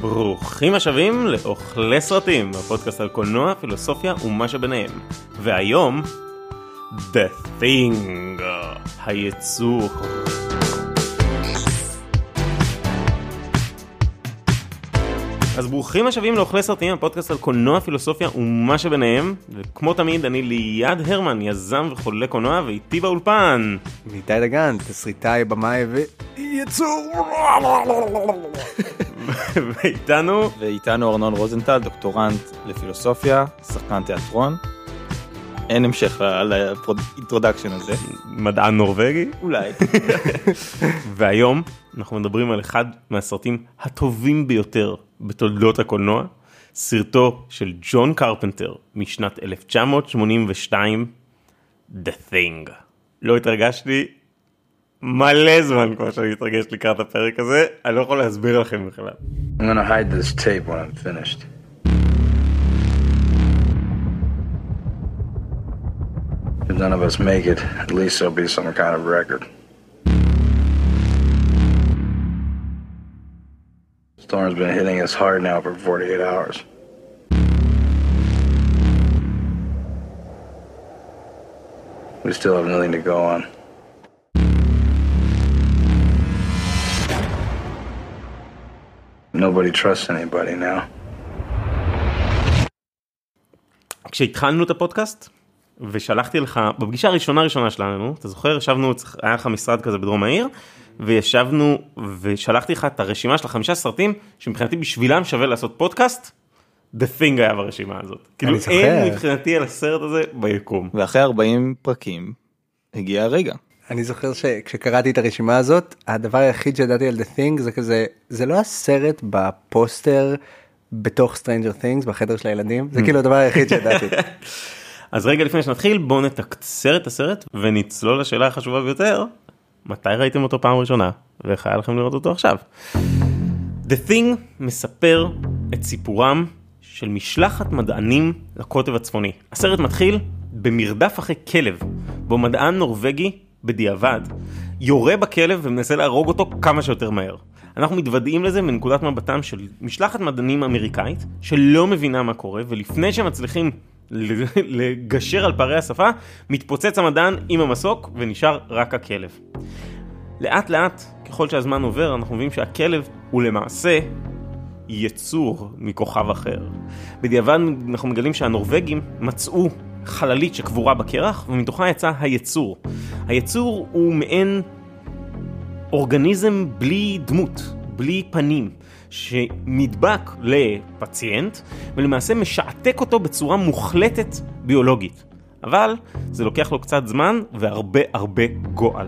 ברוכים השבים לאוכלי סרטים, הפודקאסט על קולנוע, פילוסופיה ומה שביניהם. והיום, The Thing, היצור. אז ברוכים השבים לאוכלי סרטים, הפודקאסט על קולנוע, פילוסופיה ומה שביניהם. וכמו תמיד, אני ליעד הרמן, יזם וחולה קולנוע, ואיתי באולפן. איתי דגן, תסריטאי, במאי ויצור. ואיתנו, ואיתנו ארנון רוזנטל, דוקטורנט לפילוסופיה, שחקן תיאטרון. אין המשך ל introduction הזה. מדען נורבגי. אולי. והיום אנחנו מדברים על אחד מהסרטים הטובים ביותר בתולדות הקולנוע, סרטו של ג'ון קרפנטר משנת 1982, The Thing. לא התרגשתי מלא זמן כמו שאני מתרגש לקראת הפרק הזה, אני לא יכול להסביר לכם בכלל. I'm gonna hide this tape when I'm finished. If none of us make it, at least there'll be some kind of record. Storm's been hitting us hard now for 48 hours. We still have nothing to go on. Nobody trusts anybody now. כשהתחלנו את הפודקאסט ושלחתי לך בפגישה הראשונה ראשונה שלנו אתה זוכר ישבנו היה לך משרד כזה בדרום העיר וישבנו ושלחתי לך את הרשימה של החמישה סרטים שמבחינתי בשבילם שווה לעשות פודקאסט. The thing היה ברשימה הזאת. כאילו. אין מבחינתי על הסרט הזה ביקום. ואחרי 40 פרקים הגיע הרגע. אני זוכר שכשקראתי את הרשימה הזאת, הדבר היחיד שידעתי על The Thing זה כזה, זה לא הסרט בפוסטר בתוך Stranger Things בחדר של הילדים, זה כאילו הדבר היחיד שידעתי. אז רגע לפני שנתחיל בואו נתקצר את הסרט ונצלול לשאלה החשובה ביותר מתי ראיתם אותו פעם ראשונה ואיך היה לכם לראות אותו עכשיו. The Thing מספר את סיפורם של משלחת מדענים לקוטב הצפוני. הסרט מתחיל במרדף אחרי כלב בו מדען נורבגי בדיעבד יורה בכלב ומנסה להרוג אותו כמה שיותר מהר. אנחנו מתוודעים לזה מנקודת מבטם של משלחת מדענים אמריקאית שלא מבינה מה קורה ולפני שהם מצליחים לגשר על פערי השפה מתפוצץ המדען עם המסוק ונשאר רק הכלב. לאט לאט ככל שהזמן עובר אנחנו מבינים שהכלב הוא למעשה יצור מכוכב אחר. בדיעבד אנחנו מגלים שהנורבגים מצאו חללית שקבורה בקרח ומתוכה יצא היצור. היצור הוא מעין אורגניזם בלי דמות, בלי פנים, שנדבק לפציינט ולמעשה משעתק אותו בצורה מוחלטת ביולוגית. אבל זה לוקח לו קצת זמן והרבה הרבה גועל.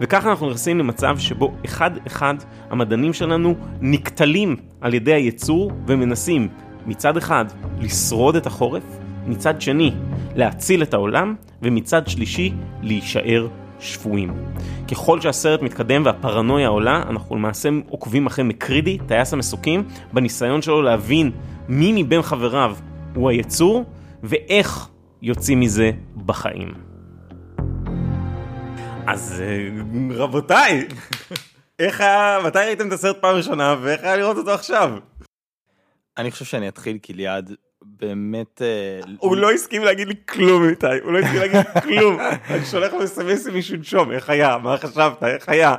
וככה אנחנו נכנסים למצב שבו אחד אחד המדענים שלנו נקטלים על ידי היצור ומנסים מצד אחד לשרוד את החורף, מצד שני להציל את העולם ומצד שלישי להישאר שפויים. ככל שהסרט מתקדם והפרנויה עולה, אנחנו למעשה עוקבים אחרי מקרידי, טייס המסוקים, בניסיון שלו להבין מי מבין חבריו הוא היצור ואיך יוצאים מזה בחיים. אז רבותיי, איך היה, מתי ראיתם את הסרט פעם ראשונה ואיך היה לראות אותו עכשיו? אני חושב שאני אתחיל כי ליעד באמת... אה, הוא לא הסכים להגיד לי כלום איתי, הוא לא הסכים להגיד לי כלום. אני שולח לו אסמסים משלשום, איך היה, מה חשבת, איך היה?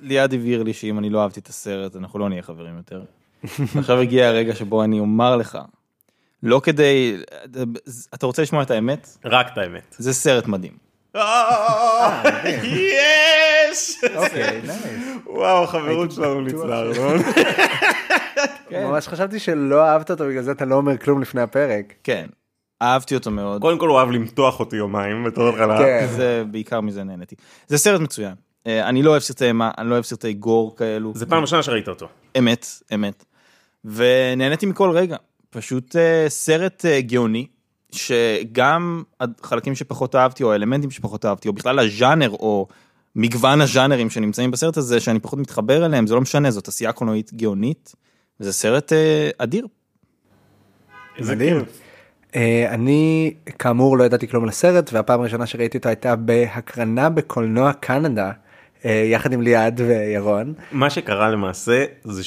ליעד, הבהיר לי שאם אני לא אהבתי את הסרט אנחנו לא נהיה חברים יותר. עכשיו הגיע הרגע שבו אני אומר לך, לא כדי... אתה רוצה לשמוע את האמת? רק את האמת. זה סרט מדהים. יש! אוקיי, וואו, החברות שלנו ניצלה, ארנון. ממש חשבתי שלא אהבת אותו בגלל זה אתה לא אומר כלום לפני הפרק. כן, אהבתי אותו מאוד. קודם כל הוא אהב למתוח אותי יומיים בתור התחלה. כן. זה בעיקר מזה נהניתי. זה סרט מצוין. אה, אני לא אוהב סרטי אימה, אני לא אוהב סרטי גור כאלו. זה פעם ראשונה שראית אותו. אמת, אמת. ונהניתי מכל רגע. פשוט אה, סרט אה, גאוני, שגם החלקים שפחות אהבתי, או האלמנטים שפחות אהבתי, או בכלל הז'אנר, או מגוון הז'אנרים שנמצאים בסרט הזה, שאני פחות מתחבר אליהם, זה לא משנה, זאת עשייה קולנועית גאונית, וזה סרט אה, אדיר. מדהים. אה, אני כאמור לא ידעתי כלום על הסרט והפעם הראשונה שראיתי אותו הייתה בהקרנה בקולנוע קנדה אה, יחד עם ליעד וירון. מה שקרה למעשה זה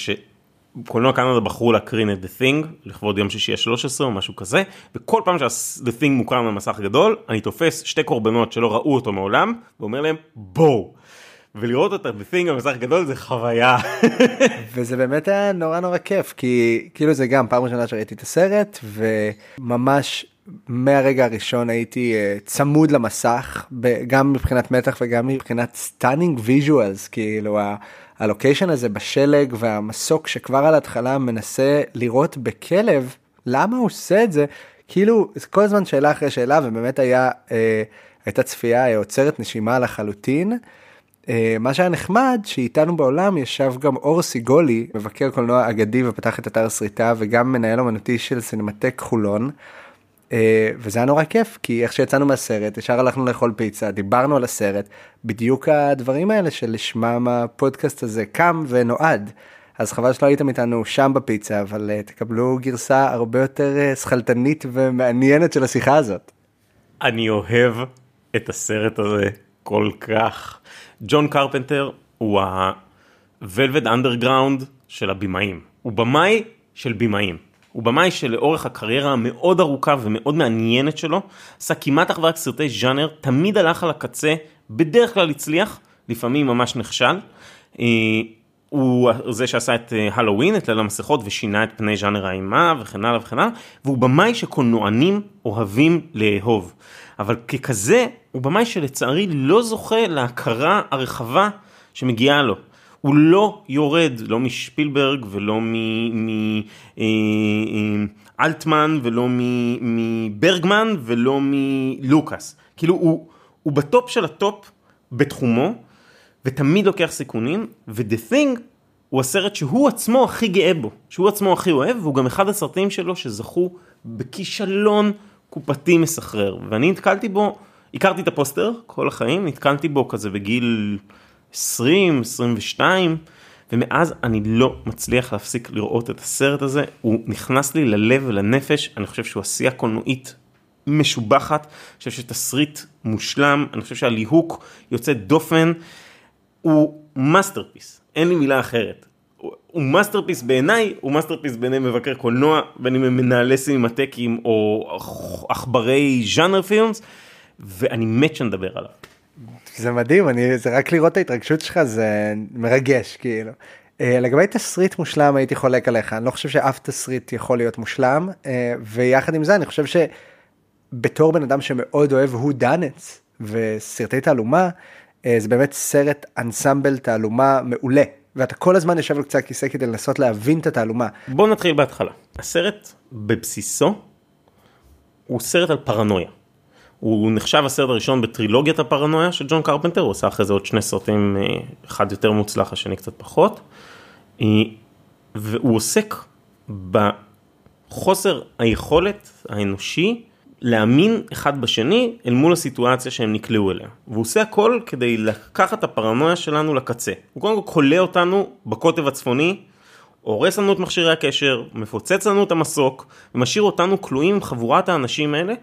קולנוע קנדה בחרו להקרין את The Thing לכבוד יום שישי ה-13 או משהו כזה וכל פעם שה-The Thing מוקרן על מסך גדול אני תופס שתי קורבנות שלא ראו אותו מעולם ואומר להם בואו. ולראות את The Thing על מסך גדול זה חוויה. וזה באמת היה נורא נורא כיף כי כאילו זה גם פעם ראשונה שראיתי את הסרט וממש מהרגע הראשון הייתי uh, צמוד למסך גם מבחינת מתח וגם מבחינת stunning visuals כאילו ה- ה location הזה בשלג והמסוק שכבר על ההתחלה מנסה לירות בכלב למה הוא עושה את זה כאילו כל הזמן שאלה אחרי שאלה ובאמת היה uh, הייתה צפייה עוצרת נשימה לחלוטין. Uh, מה שהיה נחמד שאיתנו בעולם ישב גם אור סיגולי מבקר קולנוע אגדי ופתח את אתר סריטה וגם מנהל אומנותי של סינמטק חולון. Uh, וזה היה נורא כיף כי איך שיצאנו מהסרט ישר הלכנו לאכול פיצה דיברנו על הסרט בדיוק הדברים האלה שלשמם הפודקאסט הזה קם ונועד. אז חבל שלא הייתם איתנו שם בפיצה אבל uh, תקבלו גרסה הרבה יותר שכלתנית ומעניינת של השיחה הזאת. אני אוהב את הסרט הזה כל כך. ג'ון קרפנטר הוא ה-Velvet Underground של הבמאים. הוא במאי של במאים. הוא במאי שלאורך הקריירה המאוד ארוכה ומאוד מעניינת שלו, עשה כמעט אך ורק סרטי ז'אנר, תמיד הלך על הקצה, בדרך כלל הצליח, לפעמים ממש נכשל. הוא זה שעשה את הלואוין, את ליל המסכות, ושינה את פני ז'אנר האימה וכן הלאה וכן הלאה, והוא במאי שקולנוענים אוהבים לאהוב. אבל ככזה, הוא במאי שלצערי לא זוכה להכרה הרחבה שמגיעה לו. הוא לא יורד, לא מספילברג ולא מאלטמן ולא מברגמן ולא מלוקאס. כאילו הוא, הוא ב top של ה top בתחומו, ותמיד לוקח סיכונים, ו-The Thing הוא הסרט שהוא עצמו הכי גאה בו, שהוא עצמו הכי אוהב, והוא גם אחד הסרטים שלו שזכו בכישלון קופתי מסחרר, ואני נתקלתי בו, הכרתי את הפוסטר כל החיים, נתקלתי בו כזה בגיל 20, 22, ומאז אני לא מצליח להפסיק לראות את הסרט הזה, הוא נכנס לי ללב ולנפש, אני חושב שהוא עשייה קולנועית משובחת, אני חושב שהתסריט מושלם, אני חושב שהליהוק יוצא דופן, הוא masterpiece, אין לי מילה אחרת. הוא masterpiece בעיניי, הוא masterpiece בעיני מבקר קולנוע, בין אם הם מנהלי סינמטקים או עכברי ז'אנר פילמס, ואני מת שנדבר עליו. זה מדהים, אני, זה רק לראות את ההתרגשות שלך זה מרגש כאילו. Uh, לגבי תסריט מושלם הייתי חולק עליך, אני לא חושב שאף תסריט יכול להיות מושלם, uh, ויחד עם זה אני חושב שבתור בן אדם שמאוד אוהב הוא דאנץ וסרטי תעלומה, uh, זה באמת סרט אנסמבל תעלומה מעולה. ואתה כל הזמן יושב על קצה הכיסא כדי לנסות להבין את התעלומה. בוא נתחיל בהתחלה. הסרט בבסיסו הוא סרט על פרנויה. הוא נחשב הסרט הראשון בטרילוגיית הפרנויה של ג'ון קרפנטר, הוא עשה אחרי זה עוד שני סרטים, אחד יותר מוצלח, השני קצת פחות. והוא עוסק בחוסר היכולת האנושי להאמין אחד בשני אל מול הסיטואציה שהם נקלעו אליה. והוא עושה הכל כדי לקחת את הפרנויה שלנו לקצה. הוא קודם כל כולא אותנו בקוטב הצפוני, הורס לנו את מכשירי הקשר, מפוצץ לנו את המסוק, ומשאיר אותנו כלואים עם חבורת האנשים האלה,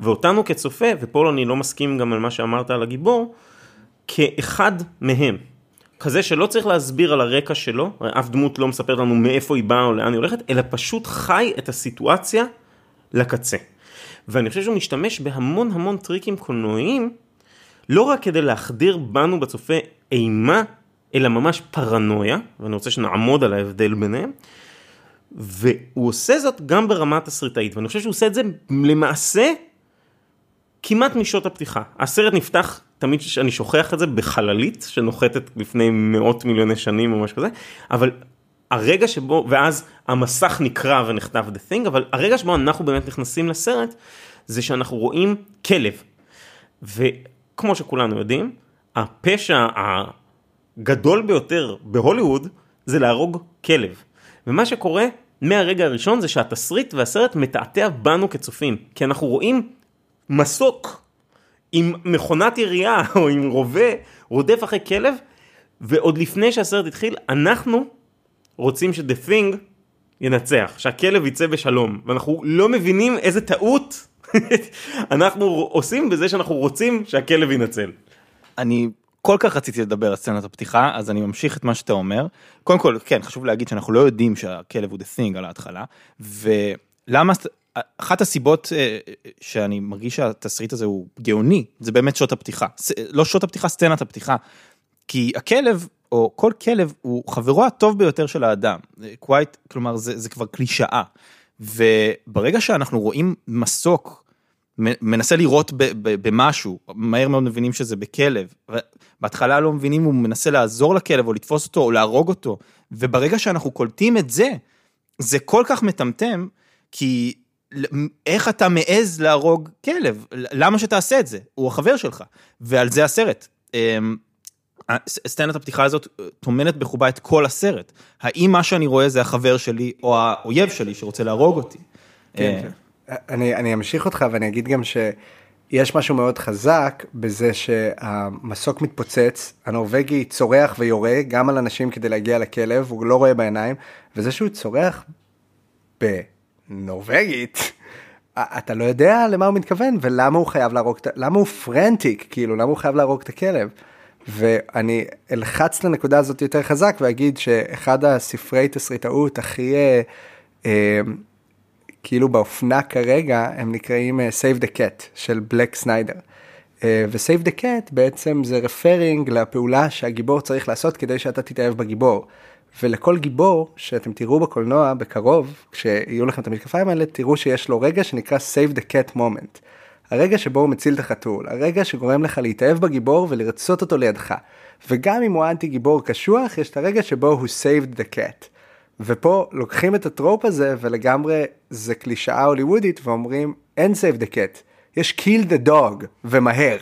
ואותנו כצופה, ופה אני לא מסכים גם על מה שאמרת על הגיבור, כאחד מהם. כזה שלא צריך להסביר על הרקע שלו, אף דמות לא מספרת לנו מאיפה היא באה או לאן היא הולכת, אלא פשוט חי את הסיטואציה לקצה. ואני חושב שהוא משתמש בהמון המון טריקים קולנועיים, לא רק כדי להחדיר בנו בצופה אימה, אלא ממש פרנויה, ואני רוצה שנעמוד על ההבדל ביניהם, והוא עושה זאת גם ברמה התסריטאית, ואני חושב שהוא עושה את זה למעשה כמעט משעות הפתיחה. הסרט נפתח, תמיד אני שוכח את זה, בחללית שנוחתת לפני מאות מיליוני שנים או משהו כזה, אבל הרגע שבו, ואז המסך נקרא ונכתב The Thing, אבל הרגע שבו אנחנו באמת נכנסים לסרט, זה שאנחנו רואים כלב. וכמו שכולנו יודעים, הפשע הגדול ביותר בהוליווד זה להרוג כלב. ומה שקורה מהרגע הראשון זה שהתסריט והסרט מתעתע בנו כצופים, כי אנחנו רואים מסוק עם מכונת ירייה או עם רובה רודף אחרי כלב, ועוד לפני שהסרט התחיל, אנחנו רוצים ש-The Thing ינצח, שהכלב יצא בשלום, ואנחנו לא מבינים איזה טעות אנחנו עושים בזה שאנחנו רוצים שהכלב ינצל. אני כל כך רציתי לדבר על סצנת הפתיחה, אז אני ממשיך את מה שאתה אומר. קודם כל, כן, חשוב להגיד שאנחנו לא יודעים שהכלב הוא the thing על ההתחלה, ולמה, אחת הסיבות אה, שאני מרגיש שהתסריט הזה הוא גאוני, זה באמת שעות הפתיחה. לא שעות הפתיחה, סצנת הפתיחה. כי הכלב, או כל כלב, הוא חברו הטוב ביותר של האדם. quite, כלומר, זה, זה כבר קלישאה. וברגע שאנחנו רואים מסוק מנסה לירות במשהו, מהר מאוד מבינים שזה בכלב. בהתחלה לא מבינים אם הוא מנסה לעזור לכלב או לתפוס אותו או להרוג אותו. וברגע שאנחנו קולטים את זה, זה כל כך מטמטם, כי איך אתה מעז להרוג כלב? למה שתעשה את זה? הוא החבר שלך. ועל זה הסרט. סצנת הפתיחה הזאת אה, טומנת בחובה את כל הסרט. האם מה שאני רואה זה החבר שלי או האויב שלי שרוצה להרוג אותי? כן, אה, כן. אני, אני אמשיך אותך ואני אגיד גם שיש משהו מאוד חזק בזה שהמסוק מתפוצץ, הנורבגי צורח ויורה גם על אנשים כדי להגיע לכלב, הוא לא רואה בעיניים, וזה שהוא צורח בנורבגית, אתה לא יודע למה הוא מתכוון ולמה הוא חייב להרוג, למה הוא פרנטיק, כאילו, למה הוא חייב להרוג את הכלב. ואני אלחץ לנקודה הזאת יותר חזק ואגיד שאחד הספרי תסריטאות הכי... אה, אה, כאילו באופנה כרגע הם נקראים אה, Save the Cat של בלק סניידר. ו-Save the Cat בעצם זה referring לפעולה שהגיבור צריך לעשות כדי שאתה תתאהב בגיבור. ולכל גיבור שאתם תראו בקולנוע בקרוב, כשיהיו לכם את המשקפיים האלה, תראו שיש לו רגע שנקרא Save the Cat Moment. הרגע שבו הוא מציל את החתול, הרגע שגורם לך להתאהב בגיבור ולרצות אותו לידך. וגם אם הוא אנטי גיבור קשוח, יש את הרגע שבו הוא saved the cat. ופה לוקחים את הטרופ הזה ולגמרי זה קלישאה הוליוודית ואומרים אין save the cat, יש kill the dog ומהר.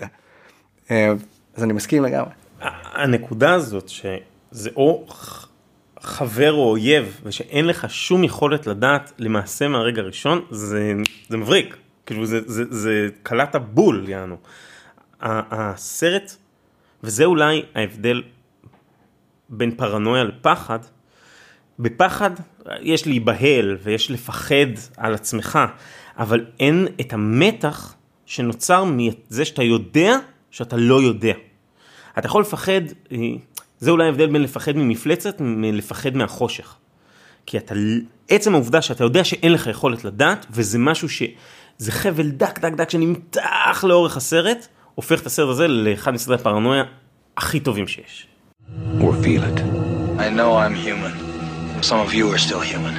אה, אז אני מסכים לגמרי. הנקודה הזאת שזה או חבר או אויב ושאין לך שום יכולת לדעת למעשה מהרגע הראשון זה, זה מבריק כאילו זה, זה, זה קלט הבול יענו. הסרט וזה אולי ההבדל בין פרנויה לפחד. בפחד יש להיבהל ויש לפחד על עצמך אבל אין את המתח שנוצר מזה שאתה יודע שאתה לא יודע. אתה יכול לפחד, זה אולי ההבדל בין לפחד ממפלצת מלפחד מהחושך. כי אתה, עצם העובדה שאתה יודע שאין לך יכולת לדעת, וזה משהו ש... זה חבל דק דק דק שנמתח לאורך הסרט, הופך את הסרט הזה לאחד מסרטי הפרנויה הכי טובים שיש. Or feel it. I know I'm human. Some of you are still human.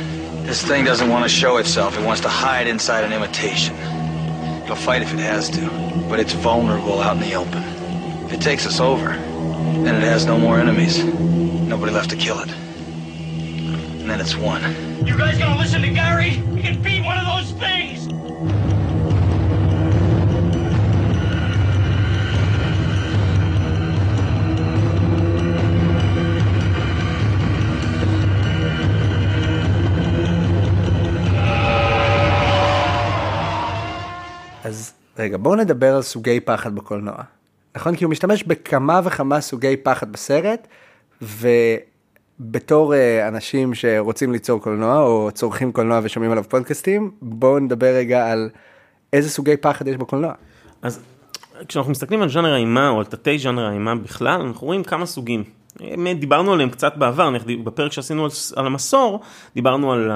This thing doesn't want to show itself. It wants to hide inside an imitation. It'll fight if it has to, but it's vulnerable out in the open. If it takes us over, then it has no more enemies. Nobody left to kill it. And then it's won. You guys gonna listen to Gary? He can beat one of those things! רגע בואו נדבר על סוגי פחד בקולנוע. נכון? כי הוא משתמש בכמה וכמה סוגי פחד בסרט, ובתור אה, אנשים שרוצים ליצור קולנוע או צורכים קולנוע ושומעים עליו פודקאסטים, בואו נדבר רגע על איזה סוגי פחד יש בקולנוע. אז כשאנחנו מסתכלים על ז'אנר האימה או על תתי ז'אנר האימה בכלל, אנחנו רואים כמה סוגים. באמת, דיברנו עליהם קצת בעבר, בפרק שעשינו על, המסור, דיברנו על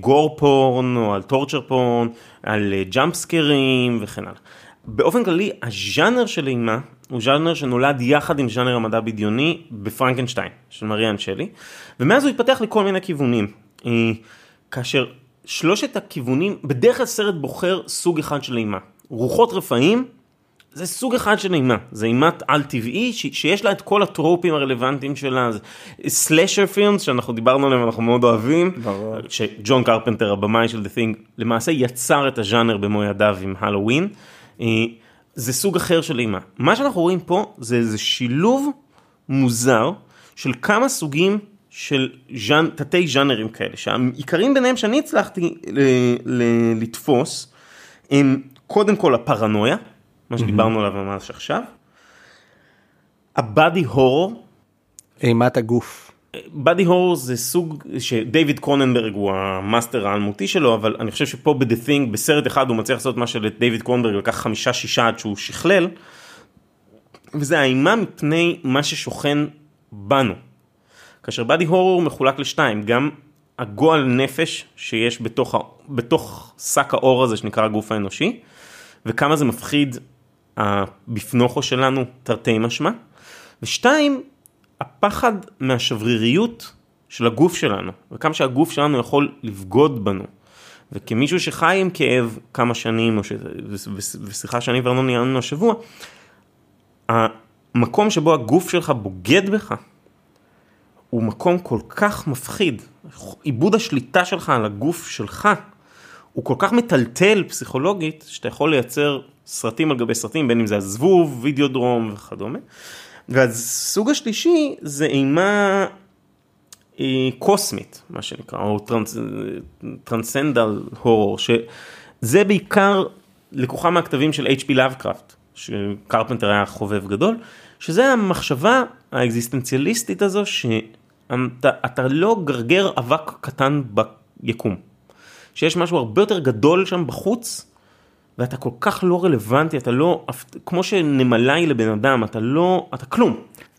gore porn או על torture porn, על jump scares וכן הלאה. באופן כללי, הז'אנר של אימה הוא ז'אנר שנולד יחד עם ז'אנר המדע בדיוני בפרנקנשטיין של מרי שלי, ומאז הוא התפתח לכל מיני כיוונים. אה, כאשר שלושת הכיוונים, בדרך כלל סרט בוחר סוג אחד של אימה. רוחות רפאים זה סוג אחד של אימה, זה אימה על טבעי ש- שיש לה את כל ה tropes הרלוונטיים שלה, סלאשר פילמס שאנחנו דיברנו עליהם ואנחנו מאוד אוהבים, ברור. שג'ון קרפנטר הבמאי של The Thing למעשה יצר את הז'אנר במו ידיו עם הלואוין, אה, זה סוג אחר של אימה. מה שאנחנו רואים פה זה איזה שילוב מוזר של כמה סוגים של ז'אנ... תתי ז'אנרים כאלה, שהעיקרים ביניהם שאני הצלחתי ל... ל... לתפוס, הם קודם כל הפרנויה, מה שדיברנו עליו ממש עכשיו, ה body horror, אימת הגוף. body horror זה סוג שדייוויד קרוננברג הוא המאסטר האלמותי שלו אבל אני חושב שפה ב-The Thing בסרט אחד הוא מצליח לעשות מה שלדייוויד קרוננברג לקח חמישה שישה עד שהוא שכלל. וזה האימה מפני מה ששוכן בנו. כאשר body horror מחולק לשתיים, גם הגועל נפש שיש בתוך שק העור הזה שנקרא הגוף האנושי, וכמה זה מפחיד הבפנוכו שלנו תרתי משמע, ושתיים, הפחד מהשבריריות של הגוף שלנו, וכמה שהגוף שלנו יכול לבגוד בנו. וכמישהו שחי עם כאב כמה שנים, ש... ושיחה שאני וארנון ניהלנו השבוע, המקום שבו הגוף שלך בוגד בך, הוא מקום כל כך מפחיד. עיבוד השליטה שלך על הגוף שלך, הוא כל כך מטלטל פסיכולוגית, שאתה יכול לייצר סרטים על גבי סרטים, בין אם זה הזבוב, וידאודרום וכדומה. והסוג השלישי זה אימה אה, קוסמית, מה שנקרא, או trans, transcendental horror, שזה בעיקר לקוחה מהכתבים של H.P. לאבקראפט, שקרפנטר היה חובב גדול, שזה המחשבה האקזיסטנציאליסטית הזו, שאתה לא גרגר אבק קטן ביקום. שיש משהו הרבה יותר גדול שם בחוץ, ואתה כל כך לא רלוונטי, אתה לא, כמו שנמלה היא לבן אדם, אתה לא, אתה כלום.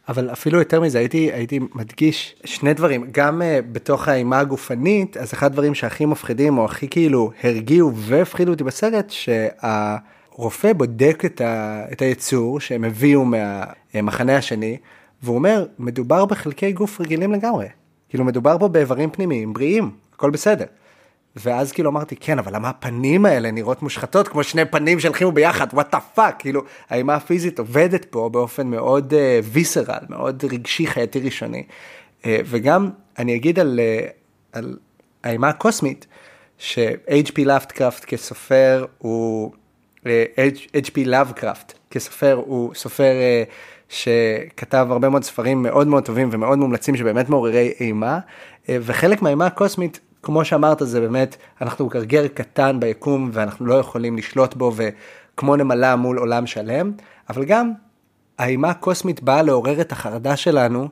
אבל אפילו יותר מזה הייתי הייתי מדגיש שני דברים גם uh, בתוך האימה הגופנית אז אחד הדברים שהכי מפחידים או הכי כאילו הרגיעו והפחידו אותי בסרט שהרופא בודק את, ה, את היצור שהם הביאו מהמחנה השני והוא אומר מדובר בחלקי גוף רגילים לגמרי כאילו מדובר פה באיברים פנימיים בריאים הכל בסדר. ואז כאילו אמרתי כן אבל למה הפנים האלה נראות מושחתות כמו שני פנים שהלחימו ביחד? what the fuck כאילו האימה הפיזית עובדת פה באופן מאוד visceral uh, מאוד רגשי חייתי ראשוני. uh, וגם אני אגיד על, uh, על האימה הקוסמית ש-HP לאבקראפט כסופר הוא uh, HP לאבקראפט כסופר הוא סופר uh, שכתב הרבה מאוד ספרים מאוד מאוד טובים ומאוד מומלצים שבאמת מעוררי אימה. וחלק מהאימה הקוסמית כמו שאמרת זה באמת אנחנו גרגר קטן ביקום ואנחנו לא יכולים לשלוט בו וכמו נמלה מול עולם שלם אבל גם האימה הקוסמית באה לעורר את החרדה שלנו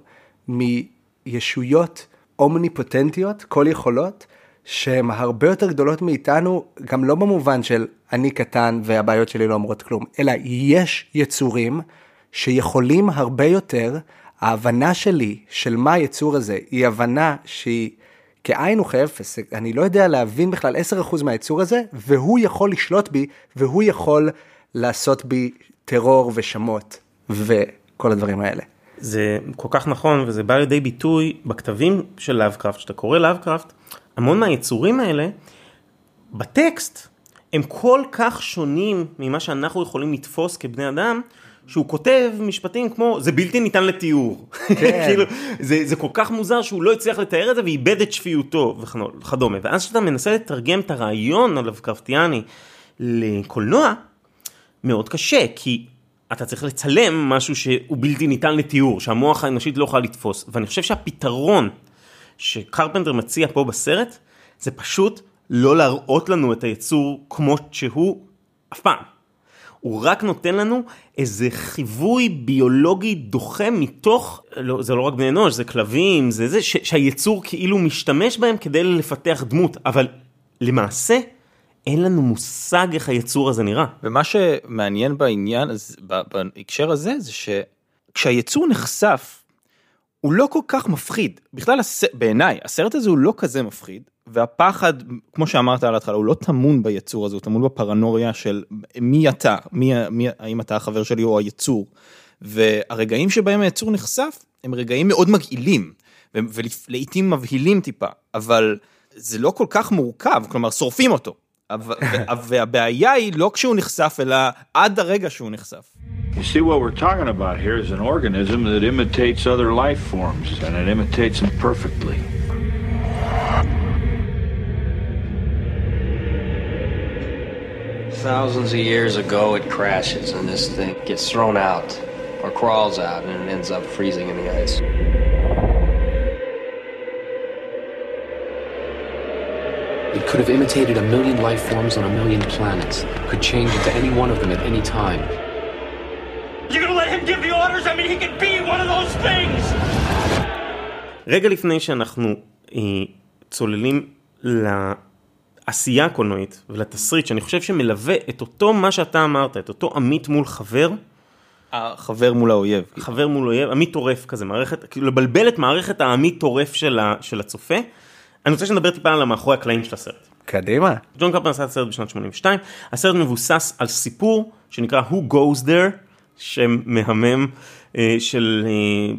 מישויות אומניפוטנטיות כל יכולות שהן הרבה יותר גדולות מאיתנו גם לא במובן של אני קטן והבעיות שלי לא אומרות כלום אלא יש יצורים שיכולים הרבה יותר ההבנה שלי של מה היצור הזה היא הבנה שהיא כאין וכאפס, אני לא יודע להבין בכלל 10% מהיצור הזה, והוא יכול לשלוט בי, והוא יכול לעשות בי טרור ושַמות, וכל הדברים האלה. זה כל כך נכון, וזה בא לידי ביטוי בכתבים של לאבקראפט, כשאתה קורא לאבקראפט, המון מהיצורים האלה, בטקסט, הם כל כך שונים ממה שאנחנו יכולים לתפוס כבני אדם, שהוא כותב משפטים כמו זה בלתי ניתן לתיאור. כן. כאילו, זה, זה כל כך מוזר שהוא לא הצליח לתאר את זה ואיבד את שפיותו וכדומה. ואז כשאתה מנסה לתרגם את הרעיון הלבקרפטיאני לקולנוע, מאוד קשה, כי אתה צריך לצלם משהו שהוא בלתי ניתן לתיאור, שהמוח האנושית לא יכולה לתפוס. ואני חושב שהפתרון שקרפנטר מציע פה בסרט, זה פשוט לא להראות לנו את היצור כמו שהוא אף פעם. הוא רק נותן לנו איזה חיווי ביולוגי דוחה מתוך, לא, זה לא רק בני אנוש, זה כלבים, זה זה, ש, שהיצור כאילו משתמש בהם כדי לפתח דמות, אבל למעשה אין לנו מושג איך היצור הזה נראה. ומה שמעניין בעניין, בהקשר הזה, זה שכשהיצור נחשף, הוא לא כל כך מפחיד. בכלל, בעיניי, הסרט הזה הוא לא כזה מפחיד, והפחד, כמו שאמרת על ההתחלה, הוא לא טמון ביצור הזה, הוא טמון בפרנוריה של מי אתה, מי, מי, האם אתה החבר שלי או היצור. והרגעים שבהם היצור נחשף, הם רגעים מאוד מגעילים, ולעיתים מבהילים טיפה, אבל זה לא כל כך מורכב, כלומר שורפים אותו. והבעיה היא לא כשהוא נחשף, אלא עד הרגע שהוא נחשף. You see, what we're talking about here is an organism that imitates other life forms, and it imitates them perfectly. Thousands of years ago, it crashes, and this thing gets thrown out, or crawls out, and it ends up freezing in the ice. It could have imitated a million life forms on a million planets, could change into any one of them at any time. You're gonna let him give the orders? I mean, he could be one of those things! רגע לפני שאנחנו אה, צוללים לעשייה הקולנועית ולתסריט שאני חושב שמלווה את אותו מה שאתה אמרת, את אותו עמית מול חבר, החבר מול האויב. חבר מול אויב, עמית טורף כזה, מערכת, כאילו לבלבל את מערכת העמית טורף של, ה, של הצופה. אני רוצה שנדבר טיפה על המאחורי הקלעים של הסרט. קדימה. ג'ון קרפנטר עשה את הסרט בשנת 82, הסרט מבוסס על סיפור שנקרא Who Goes There, שם מהמם אה, של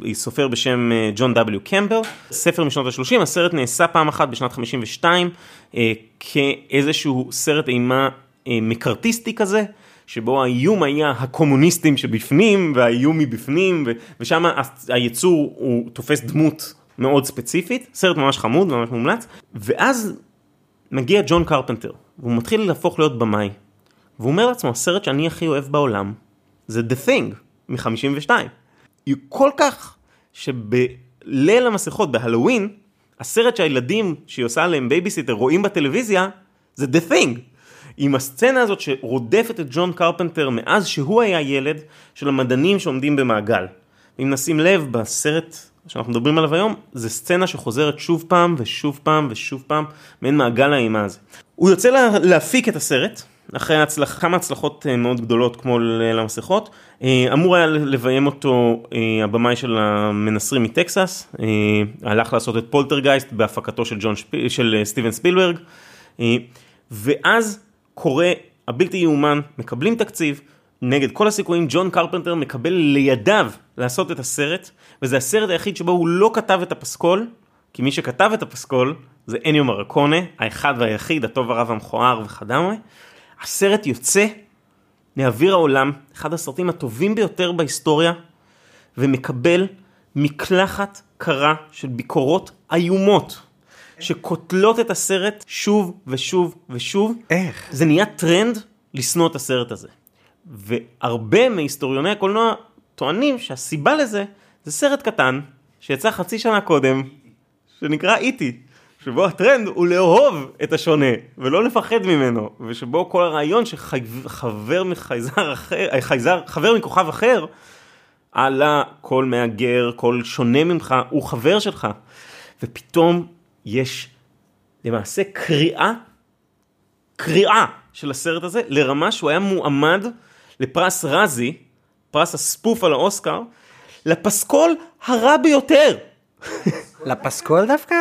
אה, סופר בשם אה, ג'ון W. קמבל, ספר משנות ה-30, הסרט נעשה פעם אחת בשנת 52 אה, כאיזשהו סרט אימה מקארתיסטי כזה. שבו האיום היה הקומוניסטים שבפנים והאיום מבפנים ושם היצור הוא תופס דמות מאוד ספציפית, סרט ממש חמוד, ממש מומלץ, ואז מגיע ג'ון קרפנטר, והוא מתחיל להפוך להיות במאי, והוא אומר לעצמו, הסרט שאני הכי אוהב בעולם זה The Thing מ-52. עד כדי כך שבליל המסכות בהלואוין, הסרט שהילדים שהיא עושה עליהם בייביסיטר רואים בטלוויזיה זה The Thing. עם הסצנה הזאת שרודפת את ג'ון קרפנטר מאז שהוא היה ילד של המדענים שעומדים במעגל. אם נשים לב בסרט שאנחנו מדברים עליו היום, זה סצנה שחוזרת שוב פעם ושוב פעם ושוב פעם, מעין מעגל האימה הזה. הוא יוצא לה, להפיק את הסרט, אחרי הצלח, כמה הצלחות אה, מאוד גדולות כמו ליל המסכות, אה, אמור היה לביים אותו אה, הבמאי של המנסרים מטקסס, הלך לעשות את פולטרגייסט בהפקתו של, ג'ון שפ... של סטיבן ספילברג, ואז קורה הבלתי יאומן, מקבלים תקציב, נגד כל הסיכויים ג'ון קרפנטר מקבל לידיו לעשות את הסרט, וזה הסרט היחיד שבו הוא לא כתב את הפסקול, כי מי שכתב את הפסקול זה אניו מוריקונה, האחד והיחיד, הטוב הרע המכוער וכדומה. הסרט יוצא לאוויר העולם, אחד הסרטים הטובים ביותר בהיסטוריה, ומקבל מקלחת קרה של ביקורות איומות. שקוטלות את הסרט שוב ושוב ושוב. איך? זה נהיה טרנד לשנוא את הסרט הזה. והרבה מהיסטוריוני הקולנוע טוענים שהסיבה לזה זה סרט קטן שיצא חצי שנה קודם, שנקרא איטי, שבו הטרנד הוא לאהוב את השונה ולא לפחד ממנו, ושבו כל הרעיון שחבר מחייזר אחר, חייזר, חבר מכוכב אחר, עלה כל מהגר, כל שונה ממך, הוא חבר שלך. ופתאום יש למעשה קריאה, קריאה של הסרט הזה לרמה שהוא היה מועמד לפרס רזי, פרס הספוף על האוסקר, לפסקול הרע ביותר. לפסקול דווקא?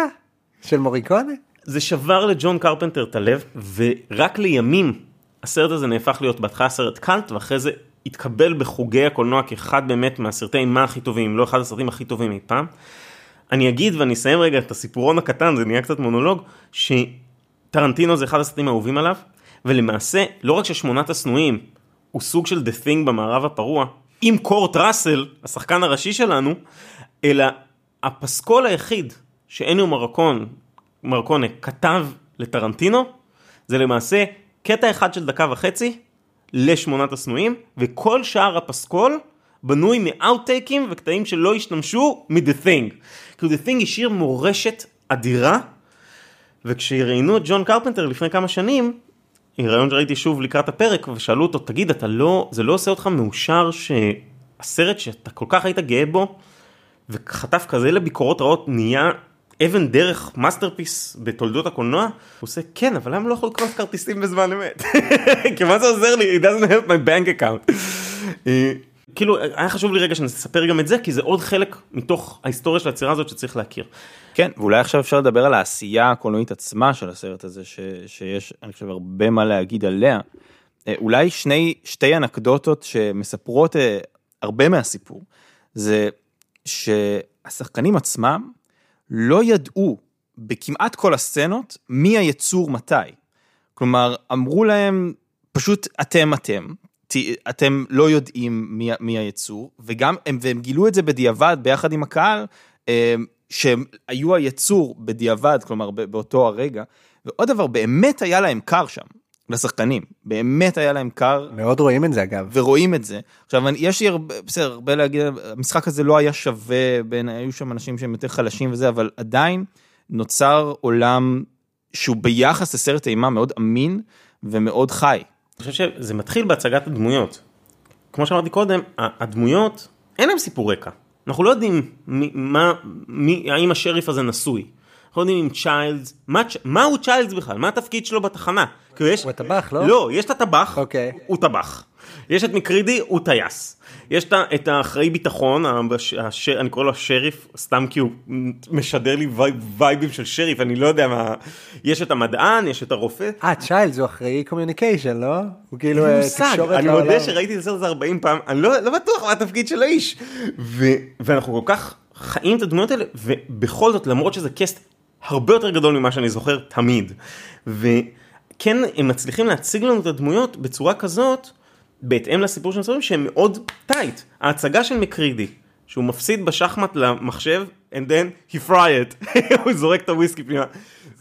של מוריקונה? זה שבר לג'ון קרפנטר את הלב, ורק לימים הסרט הזה נהפך להיות בהתחלה סרט קאלט, ואחרי זה התקבל בחוגי הקולנוע כאחד באמת מהסרטי אימה הכי טובים, לא אחד הסרטים הכי טובים אי פעם. אני אגיד ואני אסיים רגע את הסיפורון הקטן, זה נהיה קצת מונולוג, שטרנטינו זה אחד הסרטים האהובים עליו, ולמעשה לא רק ששמונת השנואים הוא סוג של The Thing במערב הפרוע, עם קורט ראסל, השחקן הראשי שלנו, אלא הפסקול היחיד שאניו מרקון, מרקונה כתב לטרנטינו, זה למעשה קטע אחד של דקה וחצי לשמונת השנואים, וכל שאר הפסקול בנוי מ outtake ים וקטעים שלא השתמשו מ-The Thing. כאילו The Thing השאיר מורשת אדירה, וכשראיינו את ג'ון קרפנטר לפני כמה שנים, ראיון שראיתי שוב לקראת הפרק, ושאלו אותו, תגיד, אתה לא, זה לא עושה אותך מאושר שהסרט שאתה כל כך היית גאה בו, וחטף כזה לביקורות רעות, נהיה אבן דרך masterpiece בתולדות הקולנוע? הוא עושה כן אבל למה לא יכלו לקנות כרטיסים בזמן אמת? כי מה זה עוזר לי? It doesn't help my bank account. כאילו היה חשוב לי רגע שנספר גם את זה כי זה עוד חלק מתוך ההיסטוריה של היצירה הזאת שצריך להכיר. כן, ואולי עכשיו אפשר לדבר על העשייה הקולנועית עצמה של הסרט הזה, ש, שיש, אני חושב, הרבה מה להגיד עליה. אה, אולי שני, שתי אנקדוטות שמספרות אה, הרבה מהסיפור, זה שהשחקנים עצמם לא ידעו בכמעט כל הסצנות מי היצור מתי. כלומר, אמרו להם, פשוט אתם אתם, אתם לא יודעים מי, מי היצור, וגם, הם, והם גילו את זה בדיעבד ביחד עם הקהל, אה, שהם היו היצור בדיעבד, כלומר באותו הרגע, ועוד דבר, באמת היה להם קר שם, לשחקנים, באמת היה להם קר. מאוד רואים את זה אגב. ורואים את זה. עכשיו, יש לי הרבה, בסדר, הרבה להגיד, המשחק הזה לא היה שווה בין, היו שם אנשים שהם יותר חלשים וזה, אבל עדיין נוצר עולם שהוא ביחס לסרט אימה מאוד אמין ומאוד חי. אני חושב שזה מתחיל בהצגת הדמויות. כמו שאמרתי קודם, הדמויות, אין להם סיפור רקע. אנחנו לא יודעים מי, מה, מי, האם השריף הזה נשוי. אנחנו לא יודעים אם צ'יילדס, מה, צ'- מהו צ'יילדס בכלל? מה התפקיד שלו בתחנה? כאילו. הוא הטבח, לא? לא, יש את הטבח, אוקיי. הוא טבח. יש את מקרידי, הוא טייס. יש את האחראי ביטחון, הש- אני קורא לו השריף, סתם כי הוא משדר לי וייב- וייבים של שריף, אני לא יודע מה... יש את המדען, יש את הרופא. אה, צ'יילד הוא אחראי communication, לא? הוא כאילו אה, תקשורת אני לעולם. מודה שראיתי את הסרט הזה 40 פעם, אני לא, לא בטוח מה התפקיד של האיש. ו, ואנחנו כל כך חיים את הדמויות האלה, ובכל זאת, למרות שזה קאסט הרבה יותר גדול ממה שאני זוכר תמיד. וכן, הם מצליחים להציג לנו את הדמויות בצורה כזאת, בהתאם לסיפור שהם מספרים, שהם מאוד tight. ההצגה של מקרידי, שהוא מפסיד בשחמט למחשב, and then he fry it, הוא זורק את הוויסקי פנימה.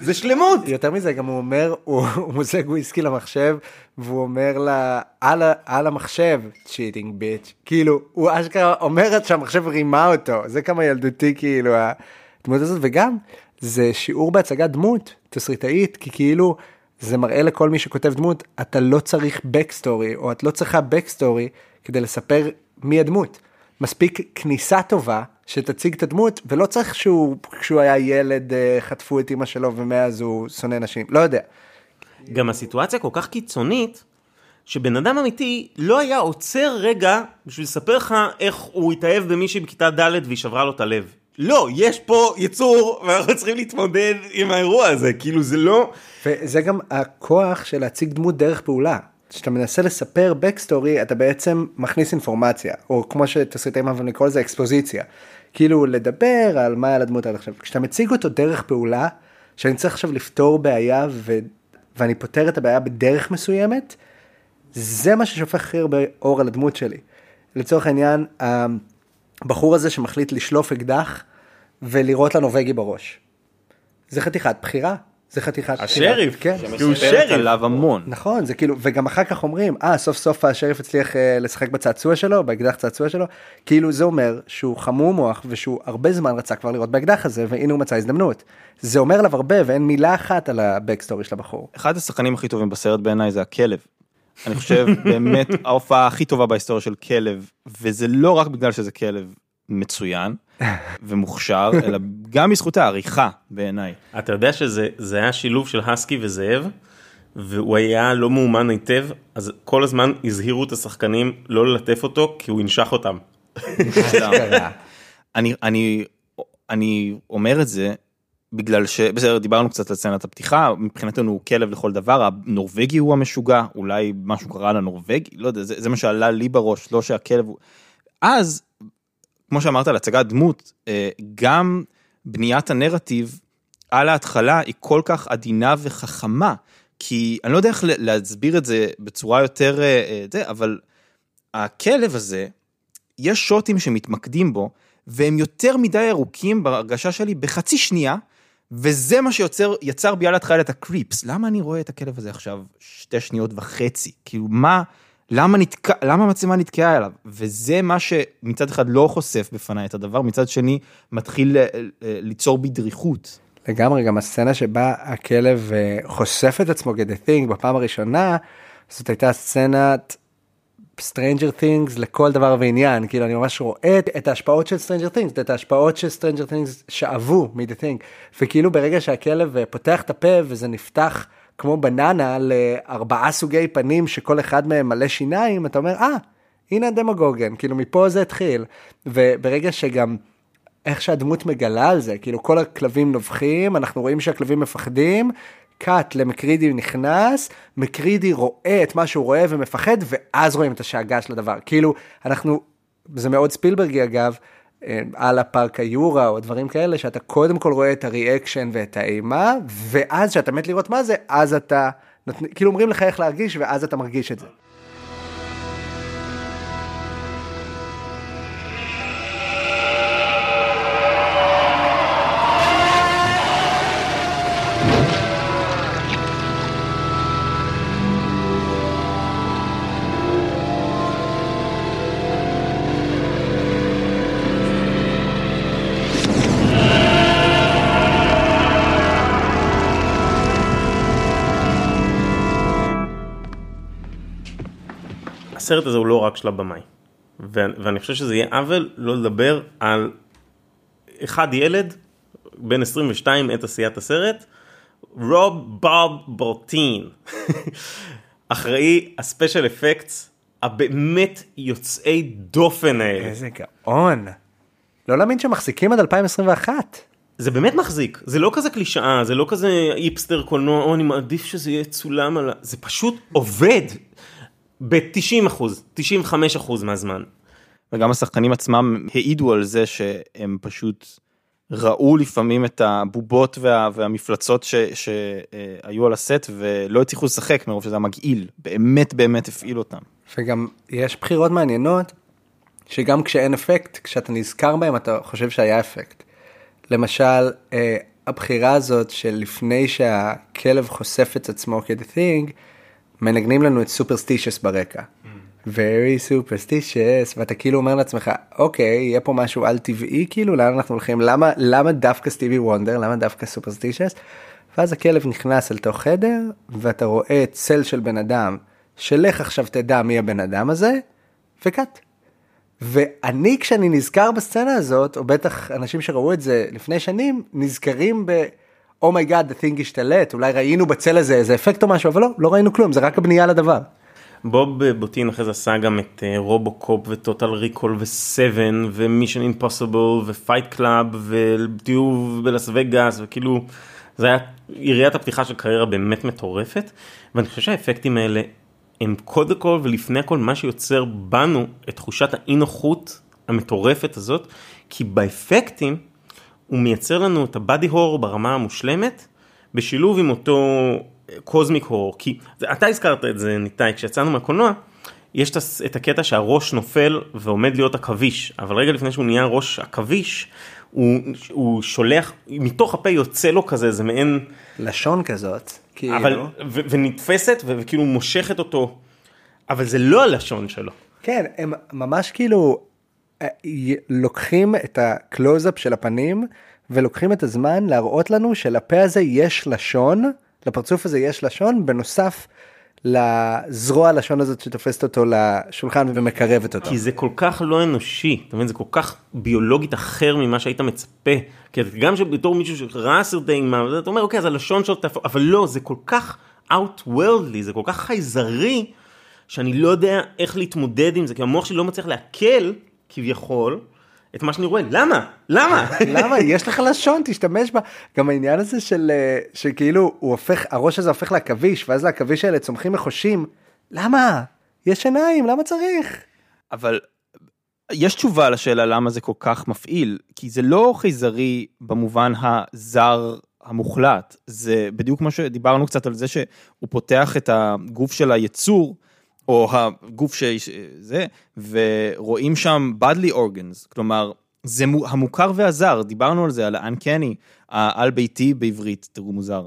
זה שלמות. יותר מזה גם הוא אומר הוא הוא מוזג וויסקי למחשב והוא אומר לה על, על המחשב cheating bitch כאילו הוא אשכרה אומר שהמחשב רימה אותו זה כמה ילדותי כאילו הדמות הזאת וגם זה שיעור בהצגת דמות תסריטאית כי כאילו זה מראה לכל מי שכותב דמות אתה לא צריך backstory או את לא צריכה backstory כדי לספר מי הדמות מספיק כניסה טובה שתציג את הדמות ולא צריך שהוא כשהוא היה ילד אה, חטפו את אמא שלו ומאז הוא שונא נשים לא יודע. גם הסיטואציה כל כך קיצונית, שבן אדם אמיתי לא היה עוצר רגע בשביל לספר לך איך הוא התאהב במישהי בכיתה ד' והיא שברה לו את הלב. לא, יש פה יצור ואנחנו צריכים להתמודד עם האירוע הזה, כאילו זה לא... וזה גם הכוח של להציג דמות דרך פעולה. כשאתה מנסה לספר בקסטורי אתה בעצם מכניס אינפורמציה או כמו שתסריטאים אוהבים לקרוא לזה אקספוזיציה. כאילו לדבר על מה היה לדמות עד עכשיו. כשאתה מציג אותו דרך פעולה שאני צריך עכשיו לפתור בעיה ו... ואני פותר את הבעיה בדרך מסוימת זה מה ששופך הכי הרבה אור על הדמות שלי. לצורך העניין הבחור הזה שמחליט לשלוף אקדח ולירות לנורבגי בראש. זה חתיכת בחירה. זה חתיכת בחירה. השריף, כן. כי הוא שריף. עליו המון. נכון זה כאילו וגם אחר כך אומרים אה סוף סוף השריף הצליח אה, לשחק בצעצוע שלו באקדח צעצוע שלו כאילו זה אומר שהוא חמום מוח ושהוא הרבה זמן רצה כבר לראות באקדח הזה והנה הוא מצא הזדמנות. זה אומר עליו הרבה ואין מילה אחת על הבקסטורי של הבחור. אחד השחקנים הכי טובים בסרט בעיניי זה הכלב. אני חושב באמת ההופעה הכי טובה בהיסטוריה של כלב, וזה לא רק בגלל שזה כלב מצוין ומוכשר, אלא גם בזכות העריכה בעיניי. אתה יודע שזה זה היה שילוב של הסקי וזאב, והוא היה לא מאומן היטב, אז כל הזמן הזהירו את השחקנים לא ללטף אותו, כי הוא ינשך אותם. אני, אני, אני אומר את זה בגלל שבסדר דיברנו קצת על סצנת הפתיחה מבחינתנו הוא כלב לכל דבר הנורבגי הוא המשוגע אולי משהו קרה לנורבגי לא יודע זה, זה מה שעלה לי בראש לא שהכלב הוא אז כמו שאמרת על הצגת דמות אה, גם בניית הנרטיב על ההתחלה היא כל כך עדינה וחכמה כי אני לא יודע איך להסביר את זה בצורה יותר אה, אה, זה אבל הכלב הזה יש שוטים שמתמקדים בו והם יותר מדי ארוכים בהרגשה שלי בחצי שנייה וזה מה שיוצר יצר בי על ההתחלה את הקריפס למה אני רואה את הכלב הזה עכשיו שתי שניות וחצי? כאילו מה למה נתקע למה המצלמה נתקעה עליו וזה מה שמצד אחד לא חושף בפניי את הדבר מצד שני מתחיל ל- ל- ליצור בי דריכות. לגמרי גם הסצנה שבה הכלב אה, חושף את עצמו thing בפעם הראשונה זאת הייתה סצנת Stranger Things לכל דבר ועניין. כאילו אני ממש רואה את, ההשפעות של Stranger Things את ההשפעות של Stranger Things שאבו מ-The Thing. וכאילו ברגע שהכלב אה, פותח את הפה וזה נפתח כמו בננה לארבעה סוגי פנים שכל אחד מהם מלא שיניים אתה אומר אה הנה הדמוגוגן כאילו מפה זה התחיל. וברגע שגם איך שהדמות מגלה על זה כאילו כל הכלבים נובחים אנחנו רואים שהכלבים מפחדים. קאט למקרידי נכנס מקרידי רואה את מה שהוא רואה ומפחד ואז רואים את השאגה של הדבר כאילו אנחנו זה מאוד ספילברגי אגב אה, על הפארק היורה או דברים כאלה שאתה קודם כל רואה את הריאקשן ואת האימה ואז שאתה מת לראות מה זה אז אתה נות- כאילו אומרים לך איך להרגיש ואז אתה מרגיש את זה. הסרט הזה הוא לא רק של הבמאי. ו- ואני חושב שזה יהיה עוול לא לדבר על אחד ילד, בן 22 את עשיית הסרט, רוב בוב בורטין, אחראי הספיישל אפקטס הבאמת יוצאי דופן האלה. איזה גאון. לא להאמין שמחזיקים עד 2021. זה באמת מחזיק, זה לא כזה קלישאה, זה לא כזה איפסטר קולנוע, או אני מעדיף שזה יהיה צולם על ה... זה פשוט עובד ב-90 אחוז, 95 אחוז מהזמן. וגם השחקנים עצמם העידו על זה שהם פשוט ראו לפעמים את הבובות וה, והמפלצות שהיו על הסט ולא הצליחו לשחק מרוב שזה היה מגעיל, באמת באמת הפעיל אותם. וגם יש בחירות מעניינות, שגם כשאין אפקט, כשאתה נזכר בהם אתה חושב שהיה אפקט. למשל, אה, הבחירה הזאת של לפני שהכלב חושף את עצמו כ-the thing, מנגנים לנו את superstitious ברקע. very superstitious ואתה כאילו אומר לעצמך אוקיי יהיה פה משהו על טבעי כאילו לאן אנחנו הולכים למה למה דווקא סטיבי וונדר למה דווקא superstitious. ואז הכלב נכנס אל תוך חדר ואתה רואה צל של בן אדם שלך עכשיו תדע מי הבן אדם הזה ו cut. ואני כשאני נזכר בסצנה הזאת או בטח אנשים שראו את זה לפני שנים נזכרים ב... oh my God, the thing השתלט, אולי ראינו בצל הזה איזה אפקט או משהו, אבל לא, לא ראינו כלום, זה רק הבנייה לדבר. רוב בוטין אחרי זה עשה גם את RoboCop ו Total Recall ו Seven ו Mission Impossible ו Fight Club ותיעוב בלאס וגאס וכאילו זה היה יריית הפתיחה של קריירה באמת מטורפת ואני חושב שהאפקטים האלה הם קודם כל ולפני הכל מה שיוצר בנו את תחושת האי נוחות המטורפת הזאת כי באפקטים הוא מייצר לנו את הבאדי הור ברמה המושלמת בשילוב עם אותו קוזמיק הור, כי אתה הזכרת את זה ניתאי כשיצאנו מהקולנוע, יש את הקטע שהראש נופל ועומד להיות עכביש, אבל רגע לפני שהוא נהיה ראש עכביש, הוא, הוא שולח, מתוך הפה יוצא לו כזה, זה מעין... לשון כזאת, כאילו. אבל, ו, ונתפסת וכאילו מושכת אותו, אבל זה לא הלשון שלו. כן, הם ממש כאילו אה, לוקחים את הקלוזאפ של הפנים ולוקחים את הזמן להראות לנו שלפה הזה יש לשון. לפרצוף הזה יש לשון בנוסף לזרוע הלשון הזאת שתופסת אותו לשולחן ומקרבת אותו. כי זה כל כך לא אנושי, אתה מבין? זה כל כך ביולוגית אחר ממה שהיית מצפה. כי גם שבתור מישהו שראה סרטי אימה, אתה אומר אוקיי אז הלשון שלו תהפוך, אבל לא, זה כל כך outworldly, זה כל כך חייזרי, שאני לא יודע איך להתמודד עם זה, כי המוח שלי לא מצליח לעכל, כביכול, את מה שאני רואה, למה? למה? למה? יש לך לשון, תשתמש בה. גם העניין הזה של אה, שכאילו הוא הופך, הראש הזה הופך לעכביש, ואז לעכביש האלה צומחים מחושים. למה? יש עיניים, למה צריך? אבל יש תשובה לשאלה למה זה כל כך מפעיל, כי זה לא חייזרי במובן הזר המוחלט, זה בדיוק כמו שדיברנו קצת על זה שהוא פותח את הגוף של היצור. או הגוף שזה, ורואים שם bodily organs, כלומר, זה המוכר והזר, דיברנו על זה, על ה-uncanny, העל ביתי בעברית, תראו מוזר,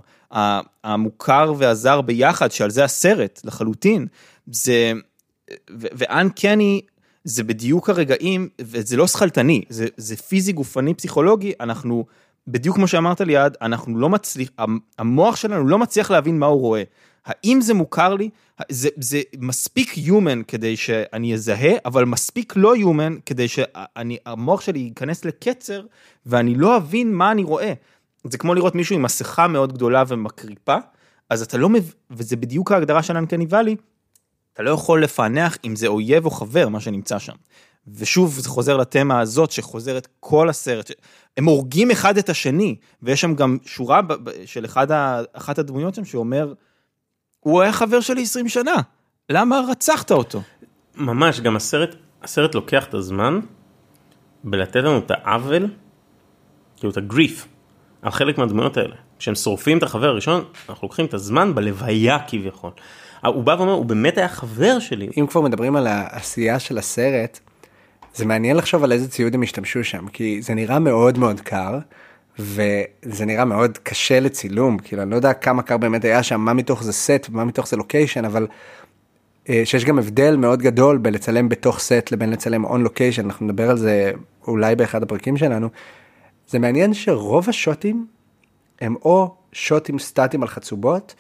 המוכר והזר ביחד, שעל זה הסרט לחלוטין, זה, ו-uncanny זה בדיוק הרגעים, וזה לא שכלתני, זה, זה פיזי, גופני, פסיכולוגי, אנחנו, בדיוק כמו שאמרת ליעד, אנחנו לא מצליח, המוח שלנו לא מצליח להבין מה הוא רואה. האם זה מוכר לי? זה, זה מספיק human כדי שאני אזהה, אבל מספיק לא human כדי שהמוח שלי ייכנס לקצר ואני לא אבין מה אני רואה. זה כמו לראות מישהו עם מסכה מאוד גדולה ומקריפה, אז אתה לא מבין, וזה בדיוק ההגדרה של אנקני ואלי, אתה לא יכול לפענח אם זה אויב או חבר, מה שנמצא שם. ושוב, זה חוזר לתמה הזאת שחוזרת כל הסרט, הם הורגים אחד את השני, ויש שם גם שורה של אחד אחת הדמויות שם שאומר, הוא היה חבר שלי 20 שנה, למה רצחת אותו? ממש, גם הסרט, הסרט לוקח את הזמן בלתת לנו את העוול, כאילו את הגריף, על חלק מהדמויות האלה. כשהם שורפים את החבר הראשון, אנחנו לוקחים את הזמן בלוויה כביכול. הוא בא ואומר, הוא באמת היה חבר שלי. אם כבר מדברים על העשייה של הסרט, זה מעניין לחשוב על איזה ציוד הם השתמשו שם, כי זה נראה מאוד מאוד קר. וזה נראה מאוד קשה לצילום, כאילו אני לא יודע כמה קר באמת היה שם, מה מתוך זה סט ומה מתוך זה לוקיישן, אבל אה, שיש גם הבדל מאוד גדול בלצלם בתוך סט לבין לצלם און לוקיישן, אנחנו נדבר על זה אולי באחד הפרקים שלנו. זה מעניין שרוב השוטים הם או שוטים סטטיים על חצובות,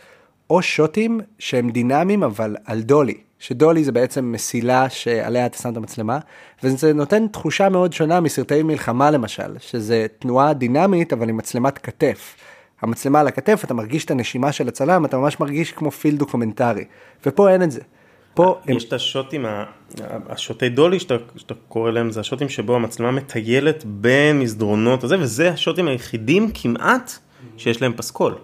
או שוטים שהם דינמיים אבל על dolly, ש dolly זה בעצם מסילה שעליה אתה שם את המצלמה, וזה נותן תחושה מאוד שונה מסרטי מלחמה למשל, שזה תנועה דינמית אבל עם מצלמת כתף. המצלמה על הכתף, אתה מרגיש את הנשימה של הצלם, אתה ממש מרגיש כמו feel דוקומנטרי, ופה אין את זה. פה הם... יש את השוטים, השוטי dolly שאתה, שאתה קורא להם, זה השוטים שבו המצלמה מטיילת בין מסדרונות וזה, וזה השוטים היחידים כמעט שיש להם פסקול.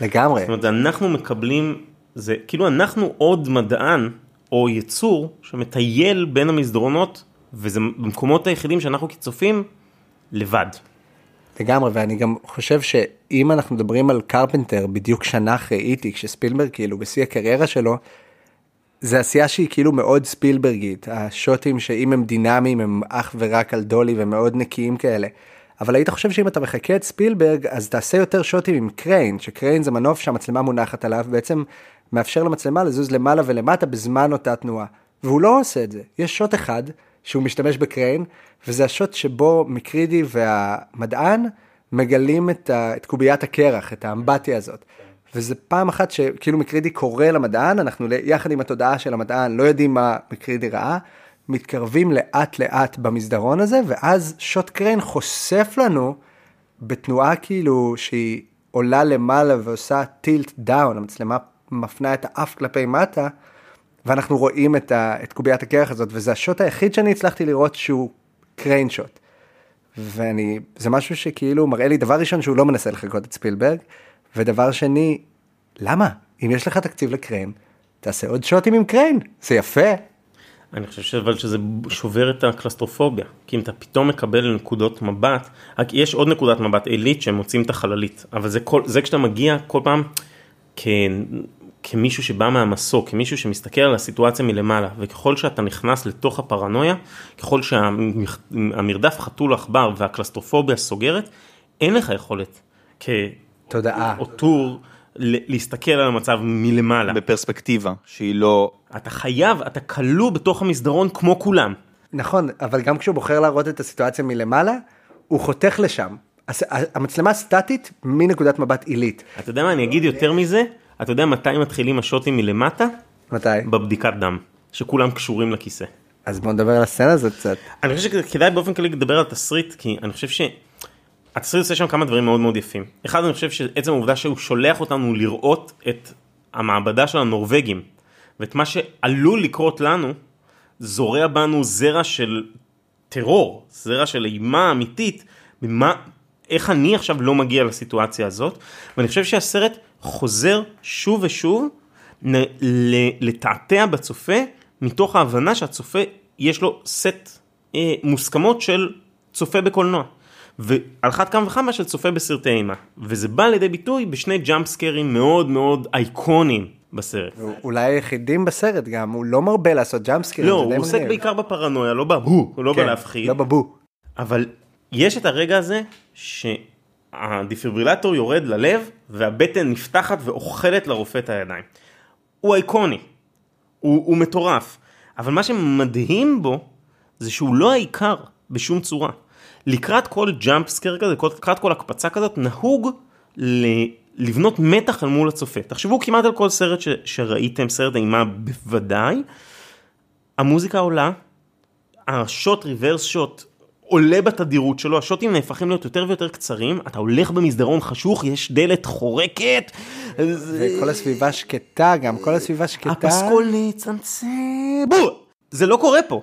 לגמרי. זאת אומרת, אנחנו מקבלים, זה כאילו אנחנו עוד מדען או יצור שמטייל בין המסדרונות, וזה במקומות היחידים שאנחנו כצופים לבד. לגמרי, ואני גם חושב שאם אנחנו מדברים על קרפנטר בדיוק שנה אחרי איטי, כשספילברג כאילו בשיא הקריירה שלו, זה עשייה שהיא כאילו מאוד ספילברגית, השוטים שאם הם דינמיים הם אך ורק על דולי ומאוד נקיים כאלה. אבל היית חושב שאם אתה מחכה את ספילברג אז תעשה יותר שוטים עם קריין, שקריין זה מנוף שהמצלמה מונחת עליו, בעצם מאפשר למצלמה לזוז למעלה ולמטה בזמן אותה תנועה. והוא לא עושה את זה, יש שוט אחד שהוא משתמש בקריין, וזה השוט שבו מקרידי והמדען מגלים את, ה, את קוביית הקרח, את האמבטיה הזאת. וזה פעם אחת שכאילו מקרידי קורא למדען, אנחנו יחד עם התודעה של המדען לא יודעים מה מקרידי ראה, מתקרבים לאט לאט במסדרון הזה, ואז שוט crane חושף לנו בתנועה כאילו שהיא עולה למעלה ועושה tilt down, המצלמה מפנה את האף כלפי מטה, ואנחנו רואים את, ה, את קוביית הקרח הזאת, וזה השוט היחיד שאני הצלחתי לראות שהוא crane shot. ואני, זה משהו שכאילו מראה לי דבר ראשון שהוא לא מנסה לחקות את ספילברג, ודבר שני, למה? אם יש לך תקציב ל crane, תעשה עוד שוטים עם קריין, זה יפה. אני חושב אבל שזה שובר את הקלסטרופוביה, כי אם אתה פתאום מקבל נקודות מבט, רק יש עוד נקודת מבט עילית שהם מוצאים את החללית, אבל זה, כל, זה כשאתה מגיע כל פעם כ, כמישהו שבא מהמסוק, כמישהו שמסתכל על הסיטואציה מלמעלה, וככל שאתה נכנס לתוך הפרנויה, ככל שהמרדף חתול עכבר והקלסטרופוביה סוגרת, אין לך יכולת. כאוטור להסתכל על המצב מלמעלה. בפרספקטיבה שהיא לא... אתה חייב, אתה כלוא בתוך המסדרון כמו כולם. נכון, אבל גם כשהוא בוחר להראות את הסיטואציה מלמעלה, הוא חותך לשם. המצלמה סטטית מנקודת מבט עילית. אתה יודע מה, אני אגיד יותר מזה, אתה יודע מתי מתחילים השוטים מלמטה? מתי? בבדיקת דם, שכולם קשורים לכיסא. אז בוא נדבר על הסצנה הזאת קצת. אני חושב שכדאי באופן כללי לדבר על תסריט, כי אני חושב שהתסריט עושה שם כמה דברים מאוד מאוד יפים. אחד, אני חושב שעצם העובדה שהוא שולח אותנו לראות את המעבדה של הנורבגים, ואת מה שעלול לקרות לנו, זורע בנו זרע של טרור, זרע של אימה אמיתית, במה, איך אני עכשיו לא מגיע לסיטואציה הזאת, ואני חושב שהסרט חוזר שוב ושוב לתעתע בצופה, מתוך ההבנה שהצופה יש לו סט אה, מוסכמות של צופה בקולנוע. ועל אחת כמה וכמה של צופה בסרטי אימה, וזה בא לידי ביטוי בשני ג'אמפ סקרים מאוד מאוד אייקוניים בסרט. אולי היחידים בסרט גם, הוא לא מרבה לעשות ג'אמפסקירים. לא, זה די הוא עוסק. בעיקר בפרנויה, לא בבו, הוא לא בא כן, להפחיד. לא בבו. אבל יש את הרגע הזה שהדפיברילטור יורד ללב והבטן נפתחת ואוכלת לרופא את הידיים. הוא אייקוני, הוא, הוא מטורף, אבל מה שמדהים בו זה שהוא לא העיקר בשום צורה. לקראת כל ג'אמפ סקר כזה, לקראת כל הקפצה כזאת, נהוג ל... לבנות מתח אל מול הצופה. תחשבו כמעט על כל סרט ש... שראיתם, סרט אימה בוודאי, המוזיקה עולה, השוט ריברס שוט עולה בתדירות שלו, השוטים נהפכים להיות יותר ויותר קצרים, אתה הולך במסדרון חשוך, יש דלת חורקת, וכל הסביבה שקטה גם, כל הסביבה שקטה. הפסקול נצמצם, בוא, זה לא קורה פה.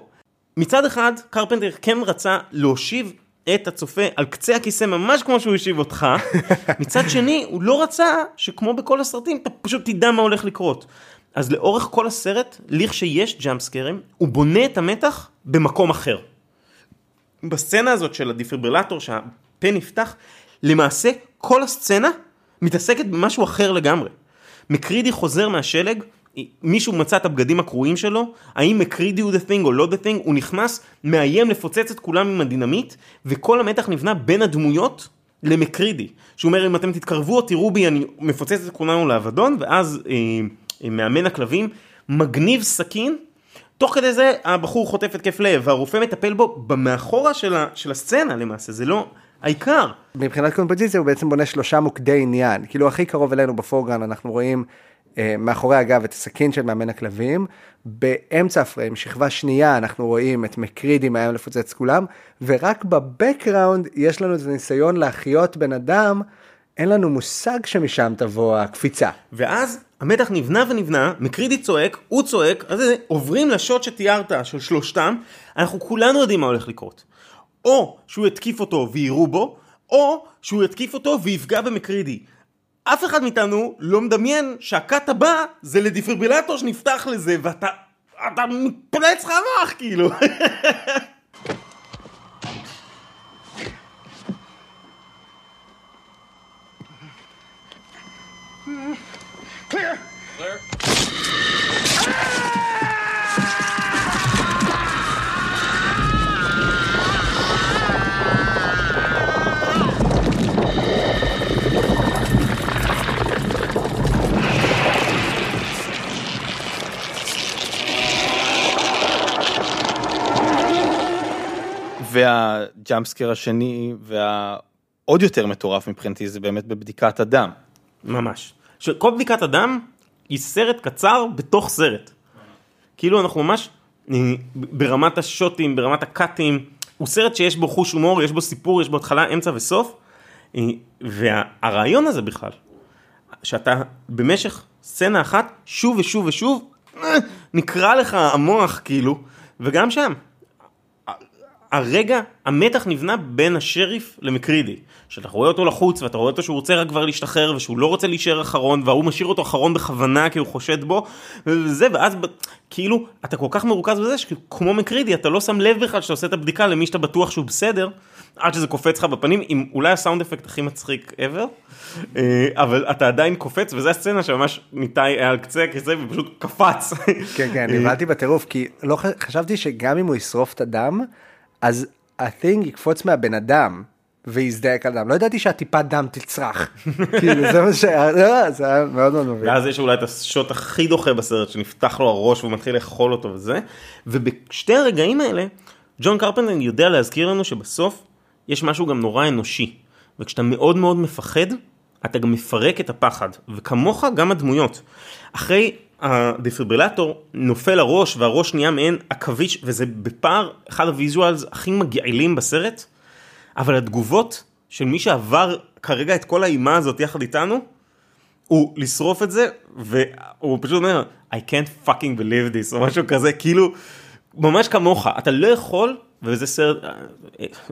מצד אחד, קרפנטר כן רצה להושיב את הצופה על קצה הכיסא ממש כמו שהוא הושיב אותך, מצד שני הוא לא רצה שכמו בכל הסרטים אתה פשוט תדע מה הולך לקרות. אז לאורך כל הסרט, לכשיש jump scare ים, הוא בונה את המתח במקום אחר. בסצנה הזאת של הדיפיברילטור שהפה נפתח, למעשה כל הסצנה מתעסקת במשהו אחר לגמרי. מקרידי חוזר מהשלג, מישהו מצא את הבגדים הקרועים שלו, האם מקרידי הוא the thing או לא the thing, הוא נכנס, מאיים לפוצץ את כולם עם הדינמיט, וכל המתח נבנה בין הדמויות למקרידי. שהוא אומר אם אתם תתקרבו או תראו בי אני מפוצץ את כולנו לאבדון, ואז אה, אה, מאמן הכלבים מגניב סכין תוך כדי זה הבחור חוטף התקף לב והרופא מטפל בו במאחורה של, ה, של הסצנה למעשה זה לא העיקר. מבחינת קומפוזיציה הוא בעצם בונה שלושה מוקדי עניין כאילו הכי קרוב אלינו בפורגרן אנחנו רואים אה, מאחורי הגב את הסכין של מאמן הכלבים, באמצע הפריים, שכבה שנייה, אנחנו רואים את מקרידי מאיים לפוצץ כולם, ורק בבקראונד יש לנו את הניסיון להחיות בן אדם, אין לנו מושג שמשם תבוא הקפיצה. ואז המתח נבנה ונבנה, מקרידי צועק, הוא צועק, אז עוברים לשוט שתיארת של שלושתם, אנחנו כולנו יודעים מה הולך לקרות. או שהוא יתקיף אותו ויירו בו, או שהוא יתקיף אותו ויפגע במקרידי. אף אחד מאיתנו לא מדמיין שהקאט הבא זה לדיפרבילטור שנפתח לזה ואתה אתה מתפלץ המוח כאילו. והג'אמפסקר השני והעוד יותר מטורף מבחינתי זה באמת בבדיקת הדם. ממש. כל בדיקת הדם היא סרט קצר בתוך סרט. כאילו אנחנו ממש אה, ברמת השוטים, ברמת הקאטים, הוא סרט שיש בו חוש הומור, יש בו סיפור, יש בו התחלה, אמצע וסוף. אה, והרעיון הזה בכלל, שאתה במשך סצנה אחת, שוב ושוב ושוב, אה, נקרע לך המוח כאילו, וגם שם, הרגע, המתח נבנה בין השריף למקרידי. שאתה רואה אותו לחוץ ואתה רואה אותו שהוא רוצה רק כבר להשתחרר ושהוא לא רוצה להישאר אחרון וההוא משאיר אותו אחרון בכוונה כי הוא חושד בו וזה ואז כאילו אתה כל כך מרוכז בזה שכמו מקרידי אתה לא שם לב בכלל שאתה עושה את הבדיקה למי שאתה בטוח שהוא בסדר עד שזה קופץ לך בפנים עם אולי הסאונד אפקט הכי מצחיק ever אה, אבל אתה עדיין קופץ וזה הסצנה שממש ניתאי היה על קצה כזה ופשוט קפץ. כן כן נבהלתי בטירוף כי לא חשבתי שגם אם הוא ישרוף את הדם. אז ה-thing יקפוץ מהבן אדם ויזדעק על דם. לא ידעתי שהטיפת דם תצרח. כאילו זה מה שהיה, לא, זה היה מאוד מאוד מבין. ואז יש אולי את השוט הכי דוחה בסרט שנפתח לו הראש והוא מתחיל לאכול אותו וזה. ובשתי הרגעים האלה ג'ון קרפנטר יודע להזכיר לנו שבסוף יש משהו גם נורא אנושי. וכשאתה מאוד מאוד מפחד אתה גם מפרק את הפחד וכמוך גם הדמויות. אחרי הדפיברילטור נופל הראש והראש נהיה מעין עכביש וזה בפער אחד הוויזואלס הכי מגעילים בסרט אבל התגובות של מי שעבר כרגע את כל האימה הזאת יחד איתנו הוא לשרוף את זה והוא פשוט אומר I can't fucking believe this או משהו כזה כאילו ממש כמוך אתה לא יכול וזה סרט,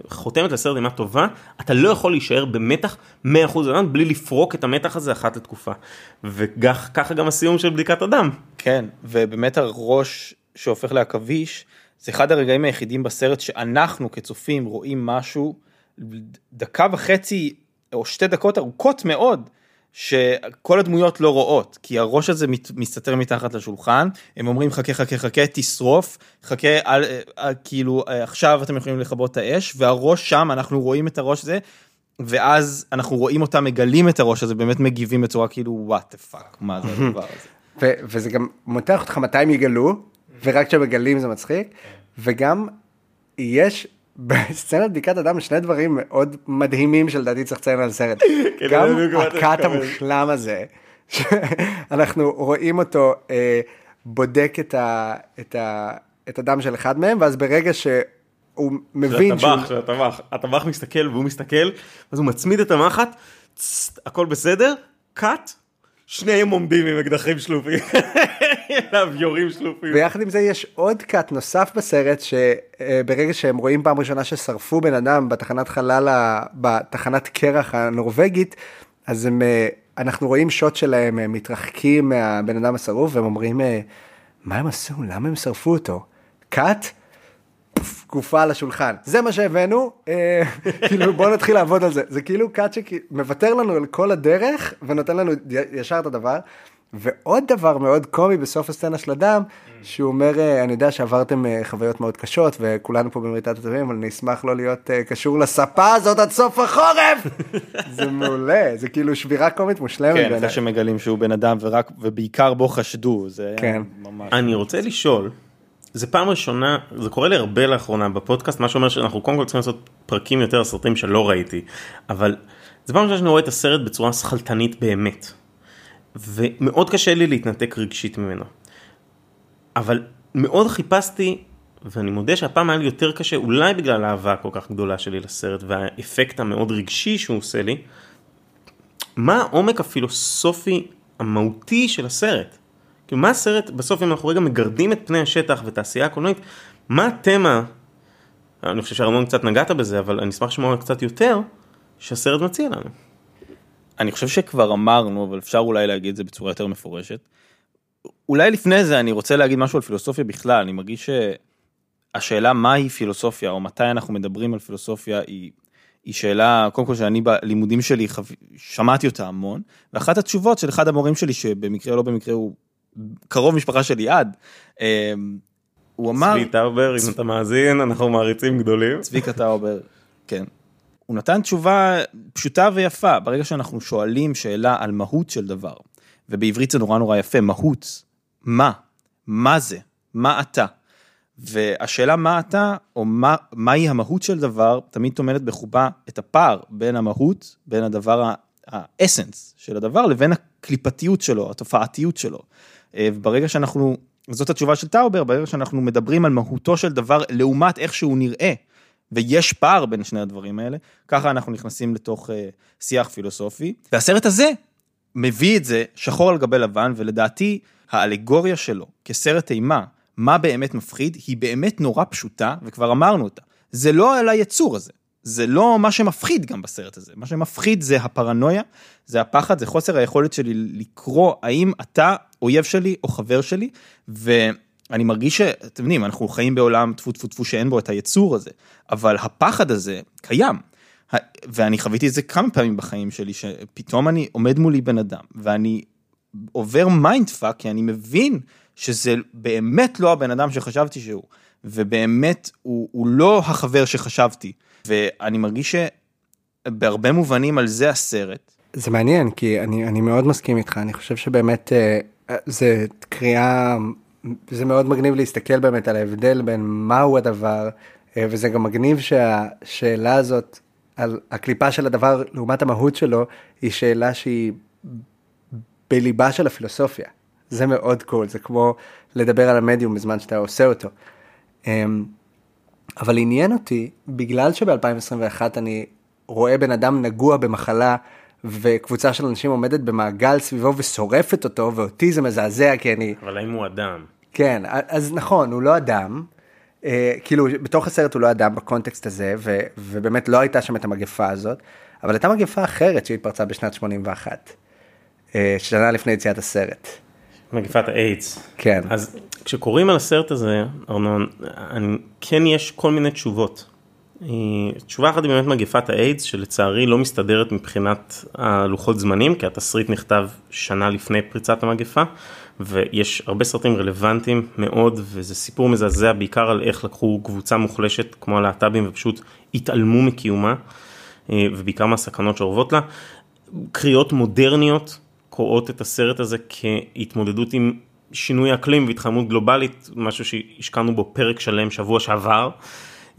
חותמת לסרט אימה טובה, אתה לא יכול להישאר במתח 100% אדם בלי לפרוק את המתח הזה אחת לתקופה. וככה גם הסיום של בדיקת הדם. כן, ובאמת הראש שהופך לעכביש, זה אחד הרגעים היחידים בסרט שאנחנו כצופים רואים משהו דקה וחצי או שתי דקות ארוכות מאוד שכל הדמויות לא רואות, כי הראש הזה מסתתר מתחת לשולחן, הם אומרים חכה חכה חכה תשרוף, חכה על, על, כאילו עכשיו אתם יכולים לכבות את האש, והראש שם אנחנו רואים את הראש הזה, ואז אנחנו רואים אותם מגלים את הראש הזה, באמת מגיבים בצורה כאילו what the fuck, מה זה הדבר הזה. וזה גם מותח אותך מתי הם יגלו, ורק כשמגלים זה מצחיק, וגם יש בסצנת בדיקת הדם שני דברים מאוד מדהימים שלדעתי צריך לציין על סרט. גם ה cut המושלם הזה, שאנחנו רואים אותו אה, בודק את, ה, את, ה, את הדם של אחד מהם, ואז ברגע שהוא מבין שהוא... של הטבח, הטבח מסתכל והוא מסתכל, אז הוא מצמיד את המחט, הכל בסדר, קאט, שניהם עומדים עם אקדחים שלופים, אליו יורים שלופים. ויחד עם זה יש עוד קאט נוסף בסרט שברגע שהם רואים פעם ראשונה ששרפו בן אדם בתחנת חלל, בתחנת קרח הנורבגית, אז הם, אה, אנחנו רואים שוט שלהם אה, מתרחקים מהבן אדם השרוף והם אומרים אה, מה הם עשו? למה הם שרפו אותו? קאט גופה על השולחן. זה מה שהבאנו, אה, כאילו בוא נתחיל לעבוד על זה. זה כאילו קאט שמוותר לנו על כל הדרך ונותן לנו ישר את הדבר. ועוד דבר מאוד קומי בסוף הסצנה של אדם, שהוא אומר, אה, אני יודע שעברתם אה, חוויות מאוד קשות וכולנו פה במריטת הטובים, אבל אני אשמח לא להיות קשור לספה הזאת עד סוף החורף. זה מעולה, זה כאילו שבירה קומית מושלמת. כן, אחרי שמגלים שהוא בן אדם ורק, ובעיקר בו חשדו, זה כן. ממש... אני רוצה לשאול, זה פעם ראשונה, זה קורה לי הרבה לאחרונה בפודקאסט, מה שאומר שאנחנו קודם כל צריכים לעשות פרקים יותר סרטים שלא ראיתי, אבל זה פעם ראשונה שאני רואה את הסרט בצורה שכלתנית באמת. ומאוד קשה לי להתנתק רגשית ממנו. אבל מאוד חיפשתי, ואני מודה שהפעם היה לי יותר קשה, אולי בגלל האהבה הכל כך גדולה שלי לסרט והאפקט המאוד רגשי שהוא עושה לי, מה העומק הפילוסופי המהותי של הסרט? כאילו מה הסרט, בסוף אם אנחנו רגע מגרדים את פני השטח ואת העשייה הקולנועית, מה התמה, אני חושב שארנון קצת נגעת בזה, אבל אני אשמח לשמוע קצת יותר, שהסרט מציע לנו. אני חושב שכבר אמרנו, אבל אפשר אולי להגיד את זה בצורה יותר מפורשת. אולי לפני זה אני רוצה להגיד משהו על פילוסופיה בכלל, אני מרגיש שהשאלה מהי פילוסופיה, או מתי אנחנו מדברים על פילוסופיה, היא, היא שאלה, קודם כל שאני בלימודים שלי חו... שמעתי אותה המון, ואחת התשובות של אחד המורים שלי, שבמקרה או לא במקרה הוא קרוב משפחה שלי עד, הוא אמר... צבי טאובר, אם אתה מאזין, אנחנו מעריצים גדולים. צביקה טאובר, כן. הוא נתן תשובה פשוטה ויפה, ברגע שאנחנו שואלים שאלה על מהות של דבר, ובעברית זה נורא נורא יפה, מהות, מה? מה זה? מה אתה? והשאלה מה אתה, או מה, מהי המהות של דבר, תמיד טומנת בחובה את הפער בין המהות, בין הדבר, ה essence של הדבר, לבין הקליפתיות שלו, התופעתיות שלו. וברגע שאנחנו, זאת התשובה של טאובר, ברגע שאנחנו מדברים על מהותו של דבר לעומת איך שהוא נראה, ויש פער בין שני הדברים האלה, ככה אנחנו נכנסים לתוך uh, שיח פילוסופי. והסרט הזה מביא את זה שחור על גבי לבן, ולדעתי האלגוריה שלו כסרט אימה, מה באמת מפחיד, היא באמת נורא פשוטה, וכבר אמרנו אותה. זה לא על היצור הזה, זה לא מה שמפחיד גם בסרט הזה, מה שמפחיד זה הפרנויה, זה הפחד, זה חוסר היכולת שלי לקרוא האם אתה אויב שלי או חבר שלי, ואני מרגיש שאתם יודעים, אנחנו חיים בעולם טפו טפו טפו שאין בו את היצור הזה, אבל הפחד הזה קיים. ואני חוויתי את זה כמה פעמים בחיים שלי, שפתאום אני עומד מולי בן אדם, ואני עובר mind fuck, כי אני מבין שזה באמת לא הבן אדם שחשבתי שהוא, ובאמת הוא, הוא לא החבר שחשבתי, ואני מרגיש שבהרבה מובנים על זה הסרט. זה מעניין, כי אני, אני מאוד מסכים איתך, אני חושב שבאמת אה, זה קריאה, זה מאוד מגניב להסתכל באמת על ההבדל בין מהו הדבר, אה, וזה גם מגניב שהשאלה הזאת, על הקליפה של הדבר לעומת המהות שלו, היא שאלה שהיא בליבה של הפילוסופיה. זה מאוד קול, זה כמו לדבר על המדיום בזמן שאתה עושה אותו. אמ, אבל עניין אותי, בגלל שב-2021 אני רואה בן אדם נגוע במחלה, וקבוצה של אנשים עומדת במעגל סביבו ושורפת אותו, ואותי זה מזעזע כי אני... אבל האם הוא אדם? כן, אז נכון, הוא לא אדם. אה, כאילו, בתוך הסרט הוא לא אדם בקונטקסט הזה, ו, ובאמת לא הייתה שם את המגפה הזאת, אבל הייתה מגפה אחרת שהתפרצה בשנת 81, אה, שנה לפני יציאת הסרט. מגפת האיידס. כן. אז כשקוראים על הסרט הזה, ארנון, אני, כן יש כל מיני תשובות. אה, תשובה אחת היא באמת מגפת האיידס, שלצערי לא מסתדרת מבחינת הלוחות זמנים, כי התסריט נכתב שנה לפני פריצת המגפה, ויש הרבה סרטים רלוונטיים מאוד, וזה סיפור מזעזע בעיקר על איך לקחו קבוצה מוחלשת כמו הלהט"בים ופשוט התעלמו מקיומה, אה, ובעיקר מהסכנות שאורבות לה. קריאות מודרניות קוראות את הסרט הזה כהתמודדות עם שינוי אקלים והתחממות גלובלית, משהו שהשקענו בו פרק שלם שבוע שעבר.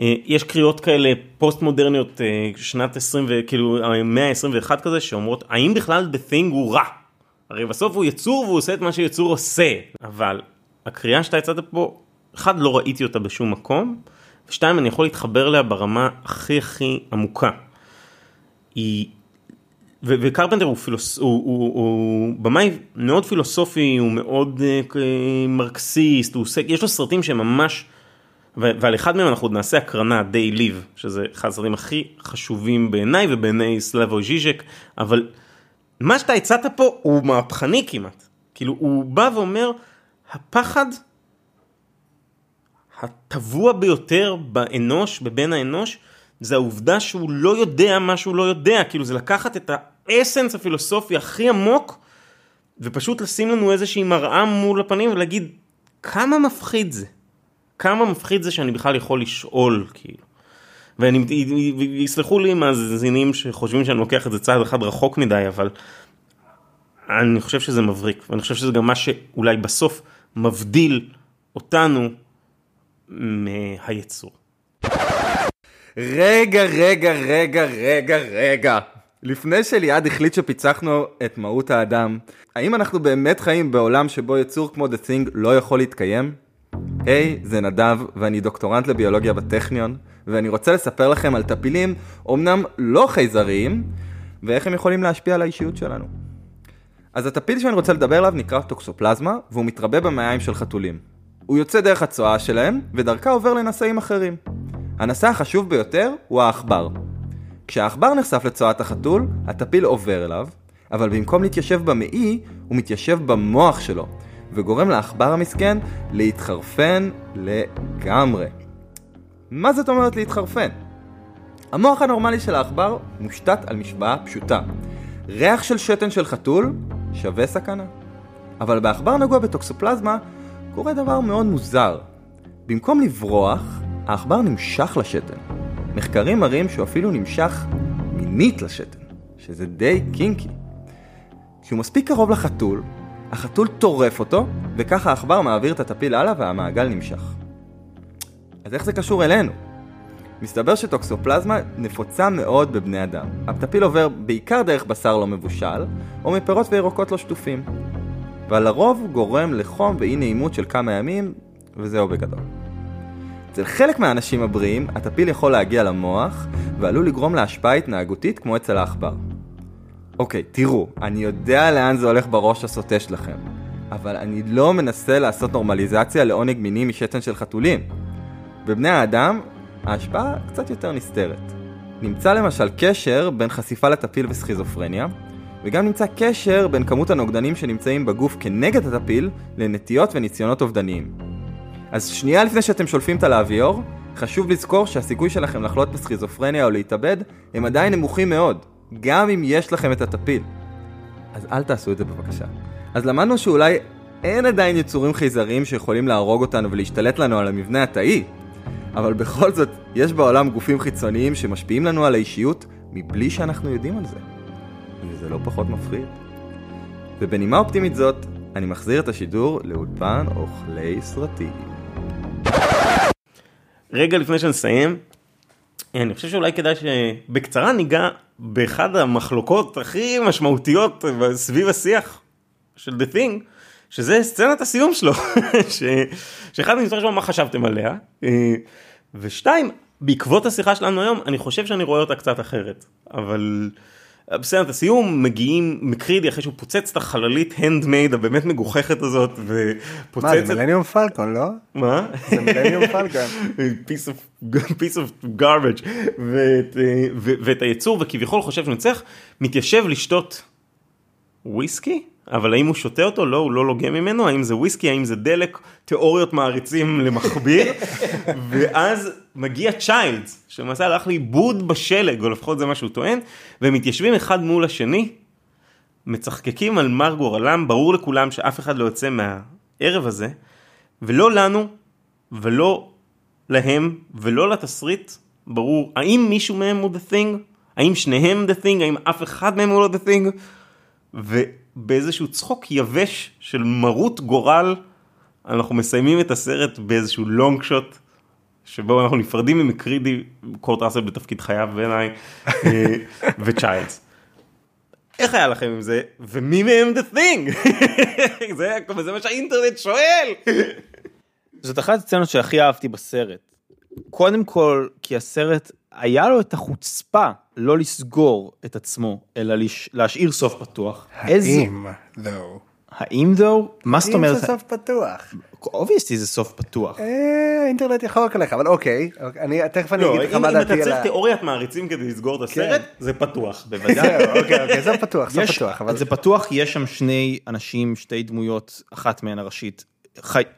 אה, יש קריאות כאלה פוסט מודרניות אה, שנת 20 וכאילו המאה ה-21 כזה שאומרות האם בכלל The Thing הוא רע. הרי בסוף הוא יצור והוא עושה את מה שיצור עושה אבל הקריאה שאתה יצאת פה אחד לא ראיתי אותה בשום מקום ושתיים אני יכול להתחבר אליה ברמה הכי הכי עמוקה. היא וקרפנטר הוא, פילוס, הוא, הוא, הוא במאי מאוד פילוסופי, הוא מאוד uh, מרקסיסט, הוא עושה, יש לו סרטים שהם ממש, ו, ועל אחד מהם אנחנו עוד נעשה הקרנה, Day Live, שזה אחד הסרטים הכי חשובים בעיניי ובעיני סלאבו ז'יז'ק, אבל מה שאתה הצעת פה הוא מהפכני כמעט, כאילו הוא בא ואומר, הפחד הטבוע ביותר באנוש, בבן האנוש, זה העובדה שהוא לא יודע מה שהוא לא יודע, כאילו זה לקחת את האסנס הפילוסופי הכי עמוק ופשוט לשים לנו איזושהי מראה מול הפנים ולהגיד כמה מפחיד זה, כמה מפחיד זה שאני בכלל יכול לשאול כאילו. ויסלחו לי מאזינים שחושבים שאני לוקח את זה צעד אחד רחוק מדי אבל אני חושב שזה מבריק ואני חושב שזה גם מה שאולי בסוף מבדיל אותנו מהיצור. רגע, רגע, רגע, רגע, רגע. לפני שליעד החליט שפיצחנו את מהות האדם, האם אנחנו באמת חיים בעולם שבו יצור כמו The Thing לא יכול להתקיים? היי, זה נדב, ואני דוקטורנט לביולוגיה בטכניון, ואני רוצה לספר לכם על טפילים, אמנם לא חייזריים, ואיך הם יכולים להשפיע על האישיות שלנו. אז הטפיל שאני רוצה לדבר עליו נקרא טוקסופלזמה, והוא מתרבה במעיים של חתולים. הוא יוצא דרך הצואה שלהם, ודרכה עובר לנשאים אחרים. הנשא החשוב ביותר הוא העכבר. כשהעכבר נחשף לצואת החתול, הטפיל עובר אליו, אבל במקום להתיישב במעי, הוא מתיישב במוח שלו, וגורם לעכבר המסכן להתחרפן לגמרי. מה זאת אומרת להתחרפן? המוח הנורמלי של העכבר מושתת על משוואה פשוטה. ריח של שתן של חתול שווה סכנה. אבל בעכבר נגוע בטוקסופלזמה קורה דבר מאוד מוזר. במקום לברוח, העכבר נמשך לשתן. מחקרים מראים שהוא אפילו נמשך מינית לשתן, שזה די קינקי. כשהוא מספיק קרוב לחתול, החתול טורף אותו, וככה העכבר מעביר את הטפיל הלאה והמעגל נמשך. אז איך זה קשור אלינו? מסתבר שטוקסופלזמה נפוצה מאוד בבני אדם. הטפיל עובר בעיקר דרך בשר לא מבושל, או מפירות וירקות לא שטופים. לרוב הוא גורם לחום ואי נעימות של כמה ימים, וזהו בגדול. אצל חלק מהאנשים הבריאים, הטפיל יכול להגיע למוח, ועלול לגרום להשפעה התנהגותית כמו אצל העכבר. אוקיי, תראו, אני יודע לאן זה הולך בראש הסוטה שלכם, אבל אני לא מנסה לעשות נורמליזציה לעונג מיני משתן של חתולים. בבני האדם, ההשפעה קצת יותר נסתרת. נמצא למשל קשר בין חשיפה לטפיל וסכיזופרניה, וגם נמצא קשר בין כמות הנוגדנים שנמצאים בגוף כנגד הטפיל לנטיות וניסיונות אובדניים. אז שנייה לפני שאתם שולפים את הלאביור, חשוב לזכור שהסיכוי שלכם לחלות בסכיזופרניה או להתאבד הם עדיין נמוכים מאוד, גם אם יש לכם את הטפיל. אז אל תעשו את זה בבקשה. אז למדנו שאולי אין עדיין יצורים חייזריים שיכולים להרוג אותנו ולהשתלט לנו על המבנה התאי, אבל בכל זאת, יש בעולם גופים חיצוניים שמשפיעים לנו על האישיות מבלי שאנחנו יודעים על זה. וזה לא פחות מפחיד. ובנימה אופטימית זאת, אני מחזיר את השידור לאולפן אוכלי סרטים. רגע לפני שנסיים, אני חושב שאולי כדאי שבקצרה ניגע באחד המחלוקות הכי משמעותיות סביב השיח של The Thing, שזה סצנת הסיום שלו, ש... שאחד רוצה לשמוע מה חשבתם עליה, אה, ושתיים, בעקבות השיחה שלנו היום, אני חושב שאני רואה אותה קצת אחרת, אבל בסצנת הסיום מגיעים מקרידי אחרי שהוא פוצץ את החללית הנדמייד הבאמת מגוחכת הזאת ופוצץ מה, זה מילניום Falcon, לא? מה? זה Millennium Falcon. piece of, piece of garbage ואת, אה, ו, ואת היצור וכביכול חושב שהוא ניצח מתיישב לשתות וויסקי אבל האם הוא שותה אותו? לא הוא לא לוגם ממנו. האם זה וויסקי? האם זה דלק? תיאוריות מעריצים למכביר. ואז מגיע צ'יילדס שלמעשה הלך לאיבוד בשלג או לפחות זה מה שהוא טוען והם מתיישבים אחד מול השני מצחקקים על מר גורלם ברור לכולם שאף אחד לא יוצא מהערב הזה. ולא לנו ולא להם ולא לתסריט ברור האם מישהו מהם הוא the thing? האם שניהם the thing? האם אף אחד מהם הוא לא the thing. ובאיזשהו צחוק יבש של מרות גורל אנחנו מסיימים את הסרט באיזשהו לונג שוט שבו אנחנו נפרדים ממקרידי קורט ראסל בתפקיד חייו בעיניי אה, וצ'יילדס. איך היה לכם עם זה ומי מהם the thing זה, זה מה שהאינטרנט שואל. זאת אחת הסצנות שהכי אהבתי בסרט. קודם כל כי הסרט היה לו את החוצפה לא לסגור את עצמו אלא לש... להשאיר סוף פתוח. האם, though. האם though? מה זאת אומרת? אם זה סוף פתוח. אובייסטי זה סוף פתוח. אה, האינטרנט יחלוק עליך, אבל אוקיי, אני תכף אני לא, אגיד לך אם מה אם דעתי אתה על צריך ה... תיאוריית מעריצים כדי לסגור את הסרט זה פתוח. בוודאי. זהו, אוקיי, אוקיי, זה פתוח, זה פתוח, זה פתוח יש שם שני אנשים, שתי דמויות, אחת מהן הראשית,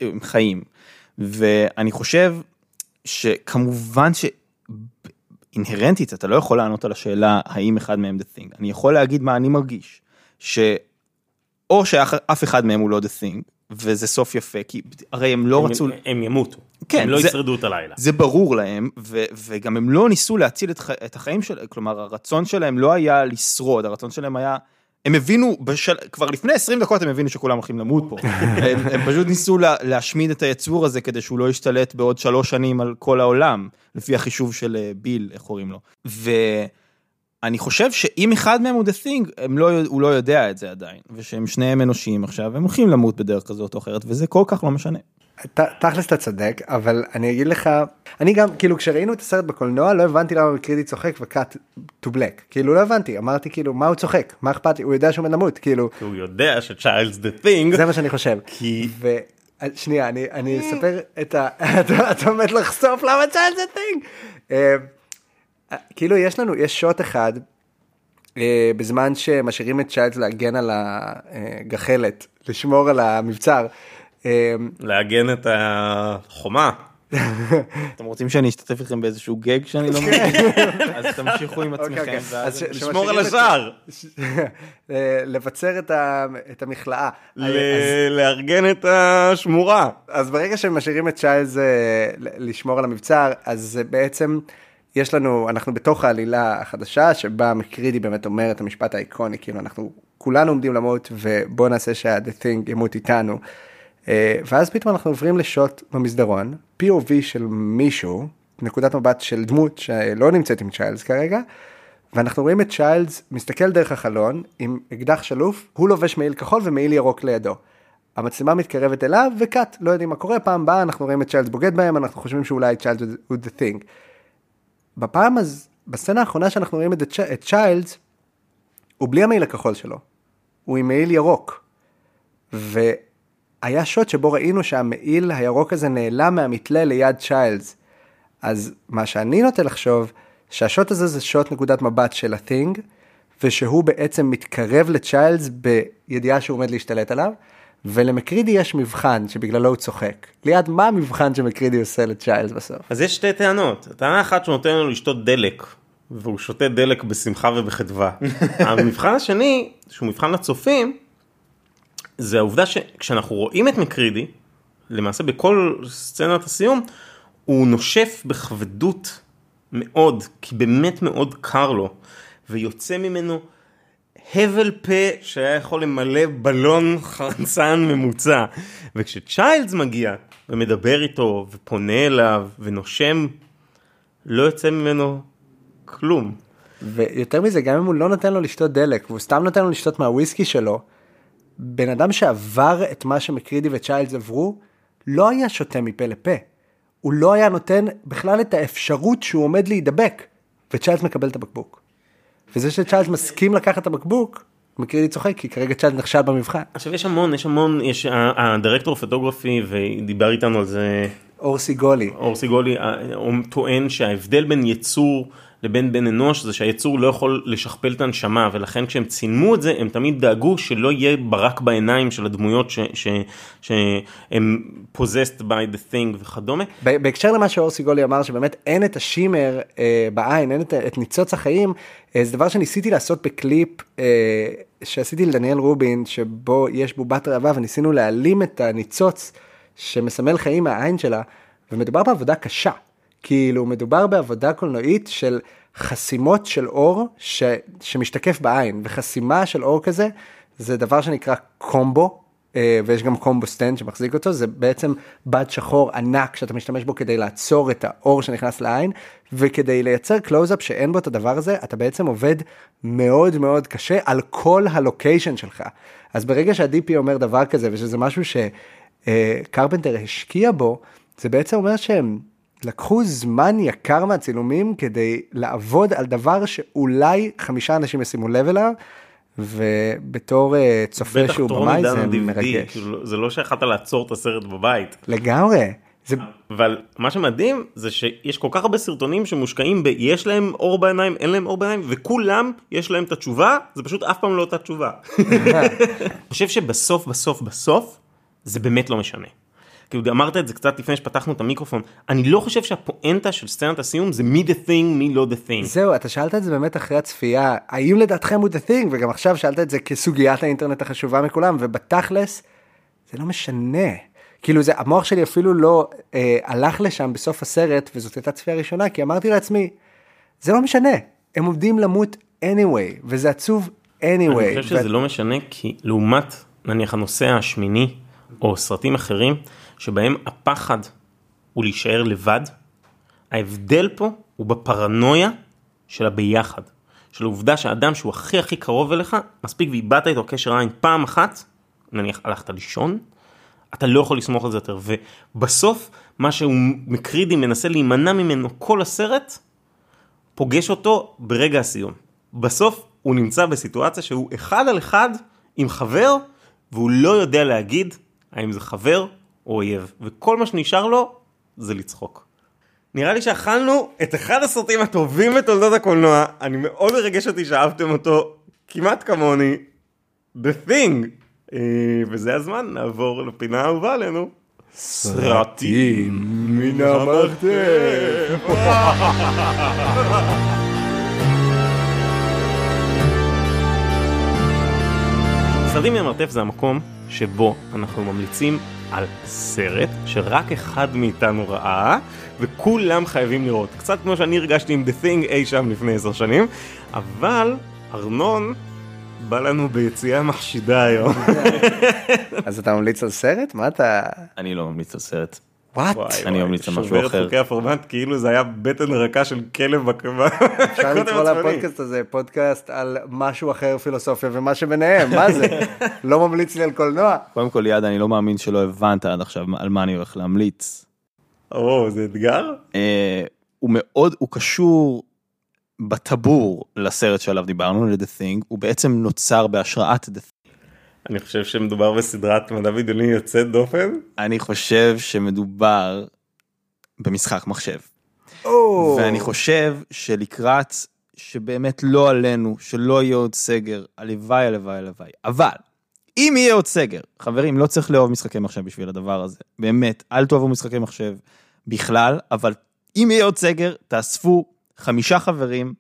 הם חיים. ואני חושב שכמובן ש... אינהרנטית אתה לא יכול לענות על השאלה האם אחד מהם the thing. אני יכול להגיד מה אני מרגיש. ש... או שאף אחד מהם הוא לא the thing, וזה סוף יפה, כי הרי הם לא הם- רצו... הם ימותו. כן, הם לא זה- ישרדו את הלילה. זה ברור להם, ו- וגם הם לא ניסו להציל את, את החיים שלהם, כלומר הרצון שלהם לא היה לשרוד, הרצון שלהם היה, הם הבינו, בשל, כבר לפני 20 דקות הם הבינו שכולם הולכים למות פה, הם, הם פשוט ניסו לה, להשמיד את היצור הזה כדי שהוא לא ישתלט בעוד שלוש שנים על כל העולם, לפי החישוב של אה, ביל, איך קוראים לו. אני חושב שאם אחד מהם הוא The Thing, לא, הוא לא יודע את זה עדיין, ושהם שניהם אנושיים עכשיו, הם הולכים למות בדרך כזאת או אחרת, וזה כל כך לא משנה. ת- תכלס אתה צודק אבל אני אגיד לך אני גם כאילו כשראינו את הסרט בקולנוע לא הבנתי למה מקרידי צוחק ו cut to black כאילו לא הבנתי אמרתי כאילו מה הוא צוחק מה אכפת לי הוא יודע שהוא עומד למות כאילו הוא יודע שצ'יילדס the thing. זה מה שאני חושב כי- ו... שנייה אני אני אספר את ה... אתה- עומד לחשוף למה צ'יילדס the thing. כאילו יש לנו יש שוט אחד אה, בזמן שמשאירים את צ'יילד להגן על הגחלת לשמור על המבצר. אה, לעגן את החומה. אתם רוצים שאני אשתתף איתכם באיזשהו גג שאני לא מבין? אז תמשיכו עם אוקיי, עצמכם. אוקיי. ואז- לשמור על שמשאירים את- השער. אה, לבצר את המכלאה. לארגן את השמורה. אז ברגע שמשאירים את צ'יילס אה, לשמור על המבצר, אז אה, בעצם יש לנו, אנחנו בתוך העלילה החדשה, שבה מקרידי באמת אומר את המשפט האיקוני, כאילו אנחנו כולנו עומדים למות, ובוא נעשה שה-The Thing ימות איתנו. אה, ואז פתאום אנחנו עוברים לשוט במסדרון, POV של מישהו, נקודת מבט של דמות שלא נמצאת עם צ'יילס כרגע, ואנחנו רואים את צ'יילס מסתכל דרך החלון עם אקדח שלוף, הוא לובש מעיל כחול ומעיל ירוק לידו. המצלמה מתקרבת אליו וקאט, לא יודעים מה קורה, פעם באה אנחנו רואים את צ'יילס בוגד בהם, אנחנו חושבים שאולי צ'יילס הוא the thing. בפעם אז, בסצנה האחרונה שאנחנו רואים את, את צ'יילס, הוא בלי המעיל הכחול שלו, הוא עם מעיל ירוק. והיה שוט שבו ראינו שהמעיל הירוק הזה נעלם מהמתלה ליד צ'יילס. אז מה שאני נוטה לחשוב, שהשוט הזה זה שוט נקודת מבט של ה-thing, ושהוא בעצם מתקרב לצ'יילס בידיעה שהוא עומד להשתלט עליו, ולמקרידי יש מבחן שבגללו הוא צוחק. ליד מה המבחן שמקרידי עושה לצ'יילס בסוף? אז יש שתי טענות. טענה אחת שהוא נותן לנו לשתות דלק, והוא שותה דלק בשמחה ובחדווה. המבחן השני, שהוא מבחן לצופים, זה העובדה שכשאנחנו רואים את מקרידי, למעשה בכל סצנת הסיום, הוא נושף בכבדות מאוד, כי באמת מאוד קר לו, ויוצא ממנו הבל פה שהיה יכול למלא בלון חרצן ממוצע. וכשצ'יילדס מגיע ומדבר איתו ופונה אליו ונושם, לא יוצא ממנו כלום. ויותר מזה, גם אם הוא לא נותן לו לשתות דלק, והוא סתם נותן לו לשתות מהוויסקי שלו, בן אדם שעבר את מה שמקרידי וצ'יילדס עברו, לא היה שותה מפה לפה. הוא לא היה נותן בכלל את האפשרות שהוא עומד להידבק, וצ'יילדס מקבל את הבקבוק. וזה שצ'יילדס מסכים לקחת את הבקבוק, מקרידי צוחק, כי כרגע צ'יילדס נכשל במבחן. עכשיו יש המון, יש המון, יש הדירקטור פוטוגרפי ודיבר איתנו על זה אור סיגולי. אור סיגולי, אה, הוא טוען שההבדל בין יצור לבין בן אנוש זה שהיצור לא יכול לשכפל את הנשמה ולכן כשהם צילמו את זה הם תמיד דאגו שלא יהיה ברק בעיניים של הדמויות שהם possessed by the thing וכדומה. בהקשר למה שאור סיגולי אמר שבאמת אין את השימר אה, בעין אין את, את ניצוץ החיים אה, זה דבר שניסיתי לעשות בקליפ אה, שעשיתי לדניאל רובין שבו יש בובת ראווה וניסינו להעלים את הניצוץ שמסמל חיים מהעין שלה ומדובר בעבודה קשה כאילו מדובר בעבודה קולנועית של חסימות של אור ש, שמשתקף בעין וחסימה של אור כזה זה דבר שנקרא קאטר אה, ויש גם קאטר stand שמחזיק אותו זה בעצם בד שחור ענק שאתה משתמש בו כדי לעצור את האור שנכנס לעין וכדי לייצר קלוזאפ שאין בו את הדבר הזה אתה בעצם עובד מאוד מאוד קשה על כל הלוקיישן שלך. אז ברגע שה-DP אומר דבר כזה ושזה משהו שקרפנטר השקיע בו זה בעצם אומר שהם לקחו זמן יקר מהצילומים כדי לעבוד על דבר שאולי חמישה אנשים ישימו לב אליו. ובתור אה, צופה שהוא במאי זה מרגש. כאילו, זה לא שיכלת לעצור את הסרט בבית. לגמרי. זה אבל מה שמדהים זה שיש כל כך הרבה סרטונים שמושקעים ב יש להם אור בעיניים אין להם אור בעיניים וכולם יש להם את התשובה זה פשוט אף פעם לא אותה תשובה. אני חושב שבסוף בסוף בסוף זה באמת לא משנה. כאילו אמרת את זה קצת לפני שפתחנו את המיקרופון אני לא חושב שהפואנטה של סצנת הסיום זה מי the thing מי לא the thing. זהו אתה שאלת את זה באמת אחרי הצפייה האם לדעתכם הוא the thing וגם עכשיו שאלת את זה כסוגיית האינטרנט החשובה מכולם ובתכלס זה לא משנה. כאילו זה המוח שלי אפילו לא אה, הלך לשם בסוף הסרט וזאת הייתה צפייה ראשונה כי אמרתי לעצמי זה לא משנה הם עומדים למות anyway וזה עצוב anyway. אני חושב שזה לא משנה כי לעומת נניח הנושא השמיני או סרטים אחרים שבהם הפחד הוא להישאר לבד, ההבדל פה הוא בפרנויה של הביחד. של העובדה שאדם שהוא הכי הכי קרוב אליך, מספיק ואיבדת איתו קשר עין פעם אחת, נניח הלכת לישון, אתה לא יכול לסמוך על זה יותר, ובסוף מה שהוא מקרידי מנסה להימנע ממנו כל הסרט, פוגש אותו ברגע הסיום. בסוף הוא נמצא בסיטואציה שהוא אחד על אחד עם חבר, והוא לא יודע להגיד האם זה חבר או אויב, וכל מה שנשאר לו זה לצחוק. נראה לי שאכלנו את אחד הסרטים הטובים בתולדות הקולנוע, אני מאוד מרגש אותי שאהבתם אותו כמעט כמוני, The Thing, אה, וזה הזמן לעבור לפינה האהובה עלינו. סרטים מן המרתף. סרטים מן המרתף זה המקום שבו אנחנו ממליצים על סרט שרק אחד מאיתנו ראה וכולם חייבים לראות. קצת כמו שאני הרגשתי עם The Thing אי שם לפני עשר שנים, אבל ארנון בא לנו ביציאה מחשידה היום. אז אתה ממליץ על סרט? מה אתה... אני לא ממליץ על סרט. וואט? אני ממליץ על משהו שובר את אחר. חוקי הפורמט כאילו זה היה בטן רכה של כלב בקרבה. אפשר לקרוא לפודקאסט הזה פודקאסט על משהו אחר פילוסופיה ומה שביניהם, מה זה? לא ממליץ לי על קולנוע. קודם כל ליעד אני לא מאמין שלא הבנת עד עכשיו על מה אני הולך להמליץ. או, זה אתגר? אה, הוא מאוד, הוא קשור בטבור לסרט שעליו דיברנו, ל-The Thing, הוא בעצם נוצר בהשראת The Thing. אני חושב שמדובר בסדרת מדע בדיוני יוצאת דופן. אני חושב שמדובר במשחק מחשב. או, ואני חושב שלקראת שבאמת לא עלינו, שלא יהיה עוד סגר, הלוואי, הלוואי, הלוואי. אבל, אם יהיה עוד סגר, חברים, לא צריך לאהוב משחקי מחשב בשביל הדבר הזה. באמת, אל תאהבו משחקי מחשב בכלל, אבל אם יהיה עוד סגר, תאספו חמישה חברים,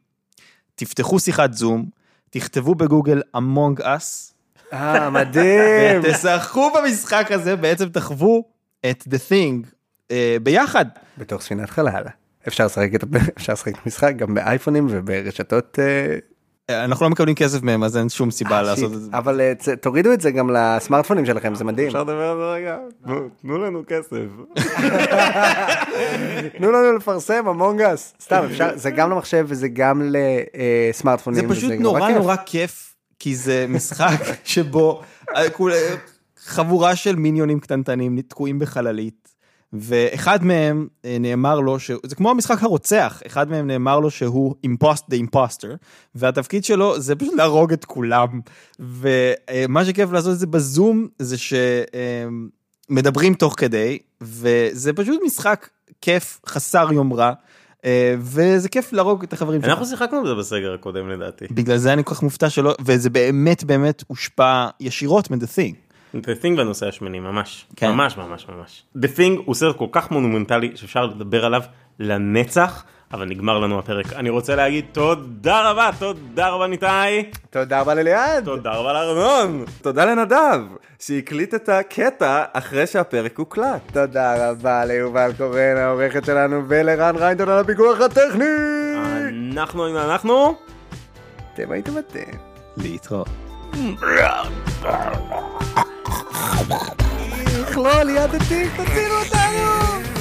תפתחו שיחת זום, תכתבו בגוגל אמונג אס, אה, מדהים. ותשחקו במשחק הזה, בעצם תחוו את The Thing אה, ביחד. בתור ספינת חלל. אפשר לשחק את אפשר לשחק משחק גם באייפונים וברשתות. אה, אנחנו לא מקבלים כסף מהם, אז אין שום סיבה אה, לעשות. את זה. אבל אה, תורידו את זה גם לסמארטפונים שלכם זה מדהים. אפשר לדבר על זה רגע? תנו- לנו כסף. תנו לנו לפרסם אמונגס. סתם אפשר זה גם למחשב וזה גם לסמארטפונים. זה פשוט נורא. נורא כיף, כי זה משחק שבו אה, אה, חבורה של מיניונים קטנטנים תקועים בחללית, ואחד מהם אה, נאמר לו, ש... זה כמו המשחק הרוצח, אחד מהם נאמר לו שהוא impost the imposter, והתפקיד שלו זה פשוט להרוג את כולם, ומה שכיף לעשות את זה בזום, זה שמדברים תוך כדי, וזה פשוט משחק כיף, חסר יומרה. אה, וזה כיף להרוג את החברים שלך. אנחנו שיחקנו בזה בסגר הקודם לדעתי. בגלל זה אני כל כך מופתע שלא, וזה באמת באמת הושפע ישירות מ-The Thing. The Thing בנושא השמני ממש. כן. ממש ממש ממש. The Thing הוא סרט כל כך מונומנטלי שאפשר לדבר עליו לנצח. אבל נגמר לנו הפרק. אני רוצה להגיד תודה רבה, תודה רבה ניתאי, תודה רבה לליעד. תודה רבה לארנון. תודה לנדב, שהקליט את הקטע אחרי שהפרק הוקלט. תודה רבה ליובל קורן העורכת שלנו ולרן ריינדון על הפיקוח הטכני. אנחנו היינו אנחנו. אתם הייתם אתם. להתראות. איך לא ליעד התיק תצילו אותנו.